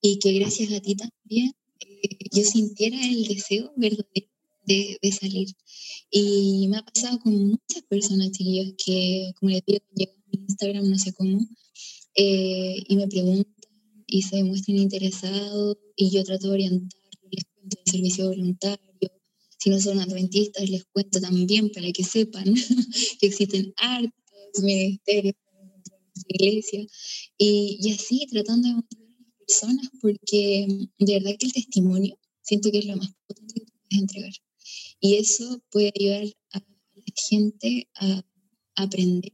y que gracias a ti también eh, yo sintiera el deseo verdadero de, de, salir. Y me ha pasado con muchas personas, chiquillos, que, como les digo, llegan a Instagram, no sé cómo, eh, y me preguntan y se muestran interesados, y yo trato de orientarlos, les cuento el servicio voluntario. Si no son adventistas, les cuento también para que sepan que existen hartos ministerios iglesia. Y, y así, tratando de motivar a las personas, porque de verdad que el testimonio siento que es lo más potente que puedes entregar. Y eso puede ayudar a la gente a, aprender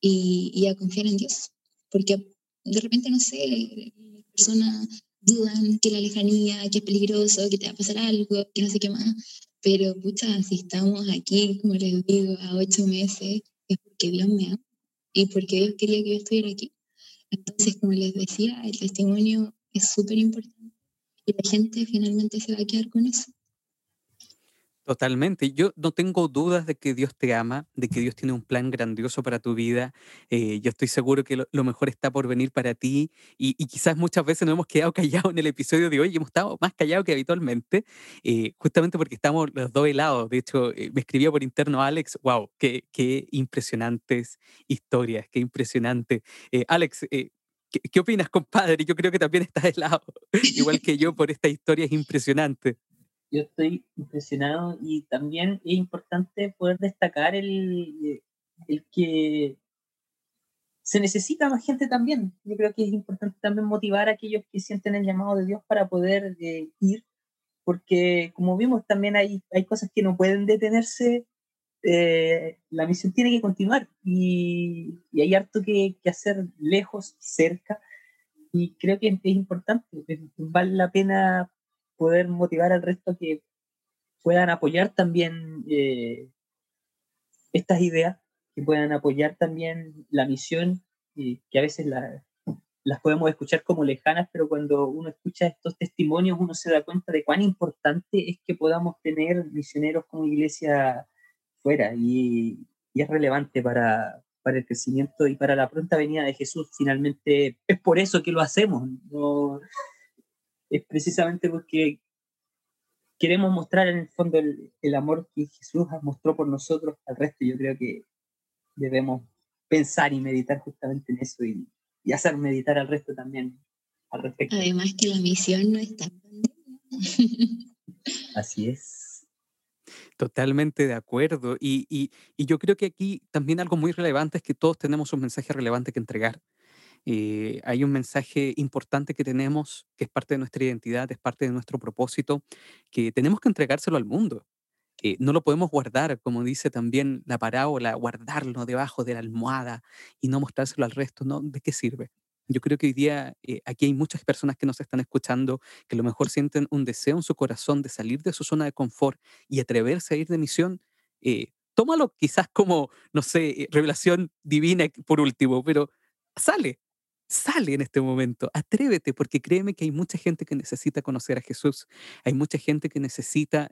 y, a confiar en Dios. Porque de repente, no sé, las personas dudan que la lejanía, que es peligroso, que te va a pasar algo, que no sé qué más. Pero, pucha, si estamos aquí, como les digo, a ocho meses, es porque Dios me ama y porque Dios quería que yo estuviera aquí. Entonces, como les decía, el testimonio es súper importante y la gente finalmente se va a quedar con eso. Totalmente. Yo no tengo dudas de que Dios te ama, de que Dios tiene un plan grandioso para tu vida. Eh, yo estoy seguro que lo, mejor está por venir para ti y, quizás muchas veces nos hemos quedado callados en el episodio de hoy y hemos estado más callados que habitualmente, eh, justamente porque estamos los dos helados. De hecho, eh, me escribía por interno Alex, wow, qué, impresionantes historias, qué impresionante. Alex, ¿Qué, ¿Qué, opinas, compadre? Yo creo que también estás helado, igual que yo, por esta historia es impresionante yo estoy impresionado y también es importante poder destacar el, el que se necesita más gente también. Yo creo que es importante también motivar a aquellos que sienten el llamado de Dios para poder eh, ir, porque como vimos también hay, hay cosas que no pueden detenerse, eh, la misión tiene que continuar y, y hay harto que, que, hacer lejos, cerca, y creo que es importante, vale la pena poder motivar al resto que puedan apoyar también eh, estas ideas, que puedan apoyar también la misión, y que a veces las podemos escuchar como lejanas, pero cuando uno escucha estos testimonios uno se da cuenta de cuán importante es que podamos tener misioneros como iglesia fuera y, y es relevante para, para el crecimiento y para la pronta venida de Jesús. Finalmente es por eso que lo hacemos. No, es precisamente porque queremos mostrar en el fondo el, amor que Jesús mostró por nosotros al resto. Yo creo que debemos pensar y meditar justamente en eso y, hacer meditar al resto también al respecto. Además que la misión no está Así es. Totalmente de acuerdo. Y, y, y, yo creo que aquí también algo muy relevante es que todos tenemos un mensaje relevante que entregar. Eh, hay un mensaje importante que tenemos, que es parte de nuestra identidad, es parte de nuestro propósito, que tenemos que entregárselo al mundo. Eh, no lo podemos guardar, como dice también la parábola, guardarlo debajo de la almohada y no mostrárselo al resto, ¿no? ¿De qué sirve? Yo creo que hoy día eh, aquí hay muchas personas que nos están escuchando que a lo mejor sienten un deseo en su corazón de salir de su zona de confort y atreverse a ir de misión. tómalo quizás como, no sé, revelación divina por último, pero sale, Sale en este momento, atrévete, porque créeme que hay mucha gente que necesita conocer a Jesús, hay mucha gente que necesita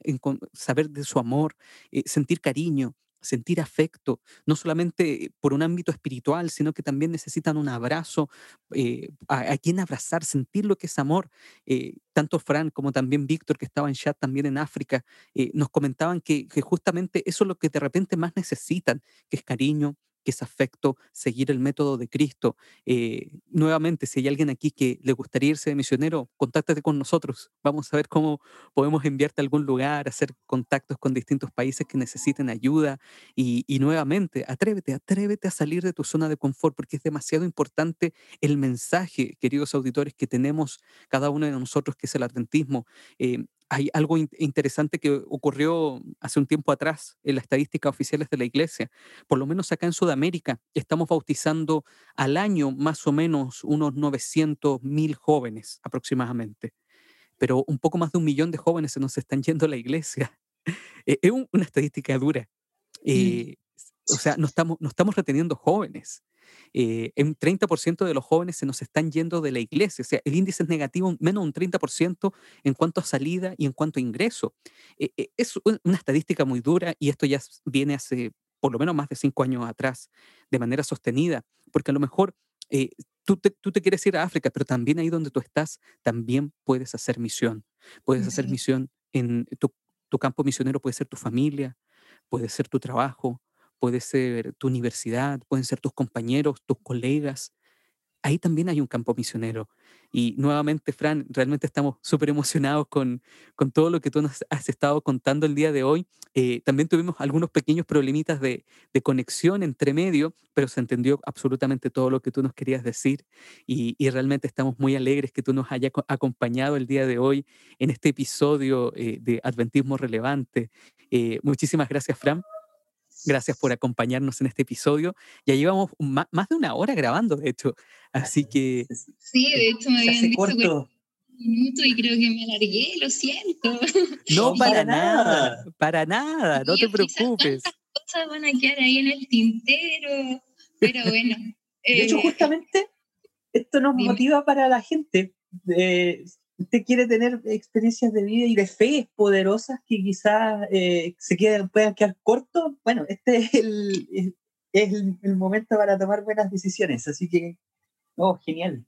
saber de su amor, eh, sentir cariño, sentir afecto, no solamente por un ámbito espiritual, sino que también necesitan un abrazo, eh, a, quien abrazar, sentir lo que es amor. Eh, tanto Fran como también Víctor, que estaba en chat también en África, nos comentaban que, que justamente eso es lo que de repente más necesitan, que es cariño, que es afecto, seguir el método de Cristo. Eh, nuevamente, si hay alguien aquí que le gustaría irse de misionero, contáctate con nosotros. Vamos a ver cómo podemos enviarte a algún lugar, hacer contactos con distintos países que necesiten ayuda. Y, nuevamente, atrévete, atrévete a salir de tu zona de confort, porque es demasiado importante el mensaje, queridos auditores, que tenemos cada uno de nosotros, que es el adventismo. Eh, hay algo interesante que ocurrió hace un tiempo atrás en las estadísticas oficiales de la iglesia. Por lo menos acá en Sudamérica estamos bautizando al año más o menos unos 900 mil jóvenes aproximadamente. Pero un poco más de un millón de jóvenes se nos están yendo a la iglesia. E-, es una estadística dura. Mm. Eh, o sea, no estamos, no estamos reteniendo jóvenes eh, un 30% de los jóvenes se nos están yendo de la iglesia. O sea, el índice es negativo, menos un 30% en cuanto a salida y en cuanto a ingreso. Eh, eh, es una estadística muy dura y esto ya viene hace por lo menos más de cinco años atrás, de manera sostenida, porque a lo mejor eh, tú, te, tú, te, quieres ir a África, pero también ahí donde tú estás, también puedes hacer misión. Puedes hacer misión en tu, tu campo misionero, puede ser tu familia, puede ser tu trabajo, puede ser tu universidad, pueden ser tus compañeros, tus colegas. Ahí también hay un campo misionero. Y nuevamente, Fran, realmente estamos súper emocionados con, con todo lo que tú nos has estado contando el día de hoy. Eh, también tuvimos algunos pequeños problemitas de, de, conexión entre medio, pero se entendió absolutamente todo lo que tú nos querías decir. Y, y realmente estamos muy alegres que tú nos hayas acompañado el día de hoy en este episodio eh, de Adventismo Relevante. Eh, muchísimas gracias, Fran. Gracias por acompañarnos en este episodio. Ya llevamos más de una hora grabando, de hecho. Así que. Sí, de hecho me habían dicho minuto y creo que me alargué, lo siento. No, para, nada, para nada, no te preocupes. cosas van a quedar ahí en el tintero, pero bueno. De hecho, eh, justamente esto nos motiva para la gente. Usted quiere tener experiencias de vida y de fe poderosas que quizás eh, se queden, puedan quedar cortos. Bueno, este es el, es el, momento para tomar buenas decisiones. Así que, oh, genial.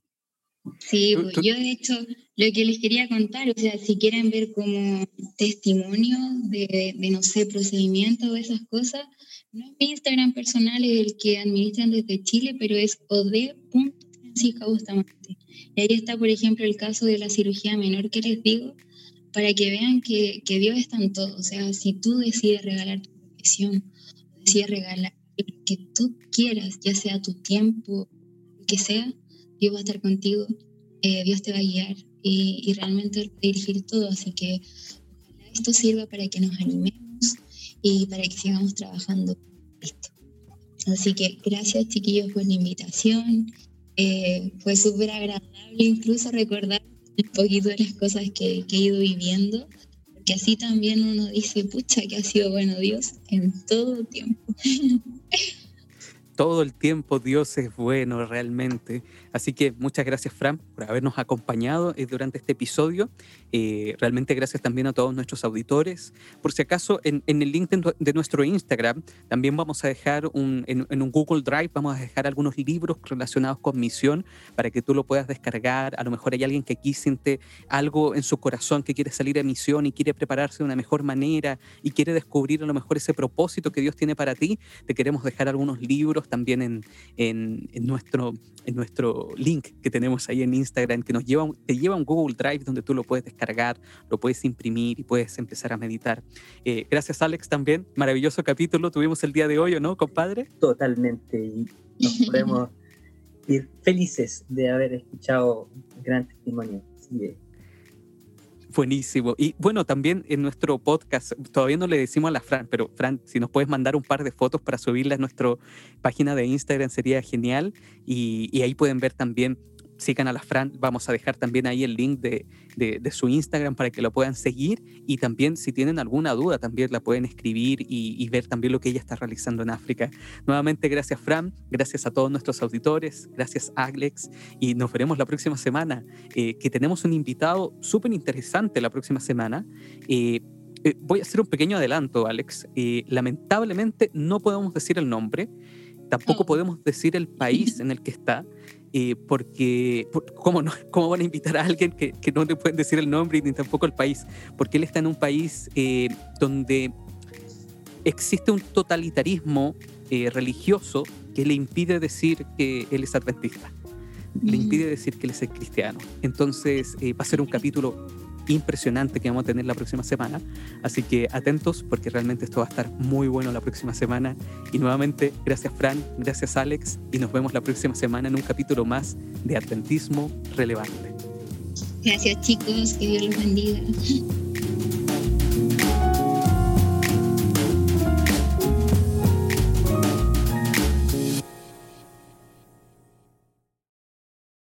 Sí, pues, yo de hecho lo que les quería contar, o sea, si quieren ver como testimonio de, de no sé, procedimiento o esas cosas, no es mi Instagram personal, es el que administran desde Chile, pero es od.francisca Bustamante. Y ahí está, por ejemplo, el caso de la cirugía menor que les digo, para que vean que, que Dios está en todo. O sea, si tú decides regalar tu profesión, decides regalar lo que tú quieras, ya sea tu tiempo, que sea, Dios va a estar contigo, eh, Dios te va a guiar y, y realmente dirigir todo. Así que esto sirva para que nos animemos y para que sigamos trabajando esto. Así que gracias chiquillos por la invitación. Eh, fue súper agradable incluso recordar un poquito de las cosas que, que, he ido viviendo, porque así también uno dice, pucha, que ha sido bueno Dios en todo tiempo. todo el tiempo Dios es bueno realmente. Así que muchas gracias Fran por habernos acompañado eh, durante este episodio. Eh, realmente gracias también a todos nuestros auditores. Por si acaso, en, el link de, nuestro Instagram también vamos a dejar un, en, un Google Drive, vamos a dejar algunos libros relacionados con misión para que tú lo puedas descargar. A lo mejor hay alguien que aquí siente algo en su corazón que quiere salir a misión y quiere prepararse de una mejor manera y quiere descubrir a lo mejor ese propósito que Dios tiene para ti. Te queremos dejar algunos libros también en, en, nuestro, en nuestro link que tenemos ahí en Instagram que nos lleva, te lleva a un Google Drive donde tú lo puedes descargar, lo puedes imprimir y puedes empezar a meditar. Eh, gracias Alex también, maravilloso capítulo tuvimos el día de hoy, no, compadre? Totalmente, y nos podemos ir felices de haber escuchado un gran testimonio. Buenísimo. Y bueno, también en nuestro podcast, todavía no le decimos a la Fran, pero Fran, si nos puedes mandar un par de fotos para subirlas a nuestra página de Instagram sería genial. Y, y ahí pueden ver también sigan a la Fran, vamos a dejar también ahí el link de, de, su Instagram para que lo puedan seguir y también si tienen alguna duda también la pueden escribir y, ver también lo que ella está realizando en África. Nuevamente gracias Fran, gracias a todos nuestros auditores, gracias Alex y nos veremos la próxima semana eh, que tenemos un invitado súper interesante la próxima semana. Eh, eh, voy a hacer un pequeño adelanto, Alex. lamentablemente no podemos decir el nombre, tampoco oh. podemos decir el país en el que está, eh, porque ¿cómo, no, ¿cómo van a invitar a alguien que, que, no le pueden decir el nombre ni tampoco el país? Porque él está en un país eh, donde existe un totalitarismo eh, religioso que le impide decir que él es adventista, le impide decir que él es cristiano. Entonces va a ser un capítulo impresionante que vamos a tener la próxima semana. Así que atentos porque realmente esto va a estar muy bueno la próxima semana. Y nuevamente, gracias Fran, gracias Alex y nos vemos la próxima semana en un capítulo más de Adventismo Relevante. Gracias chicos, que Dios los bendiga.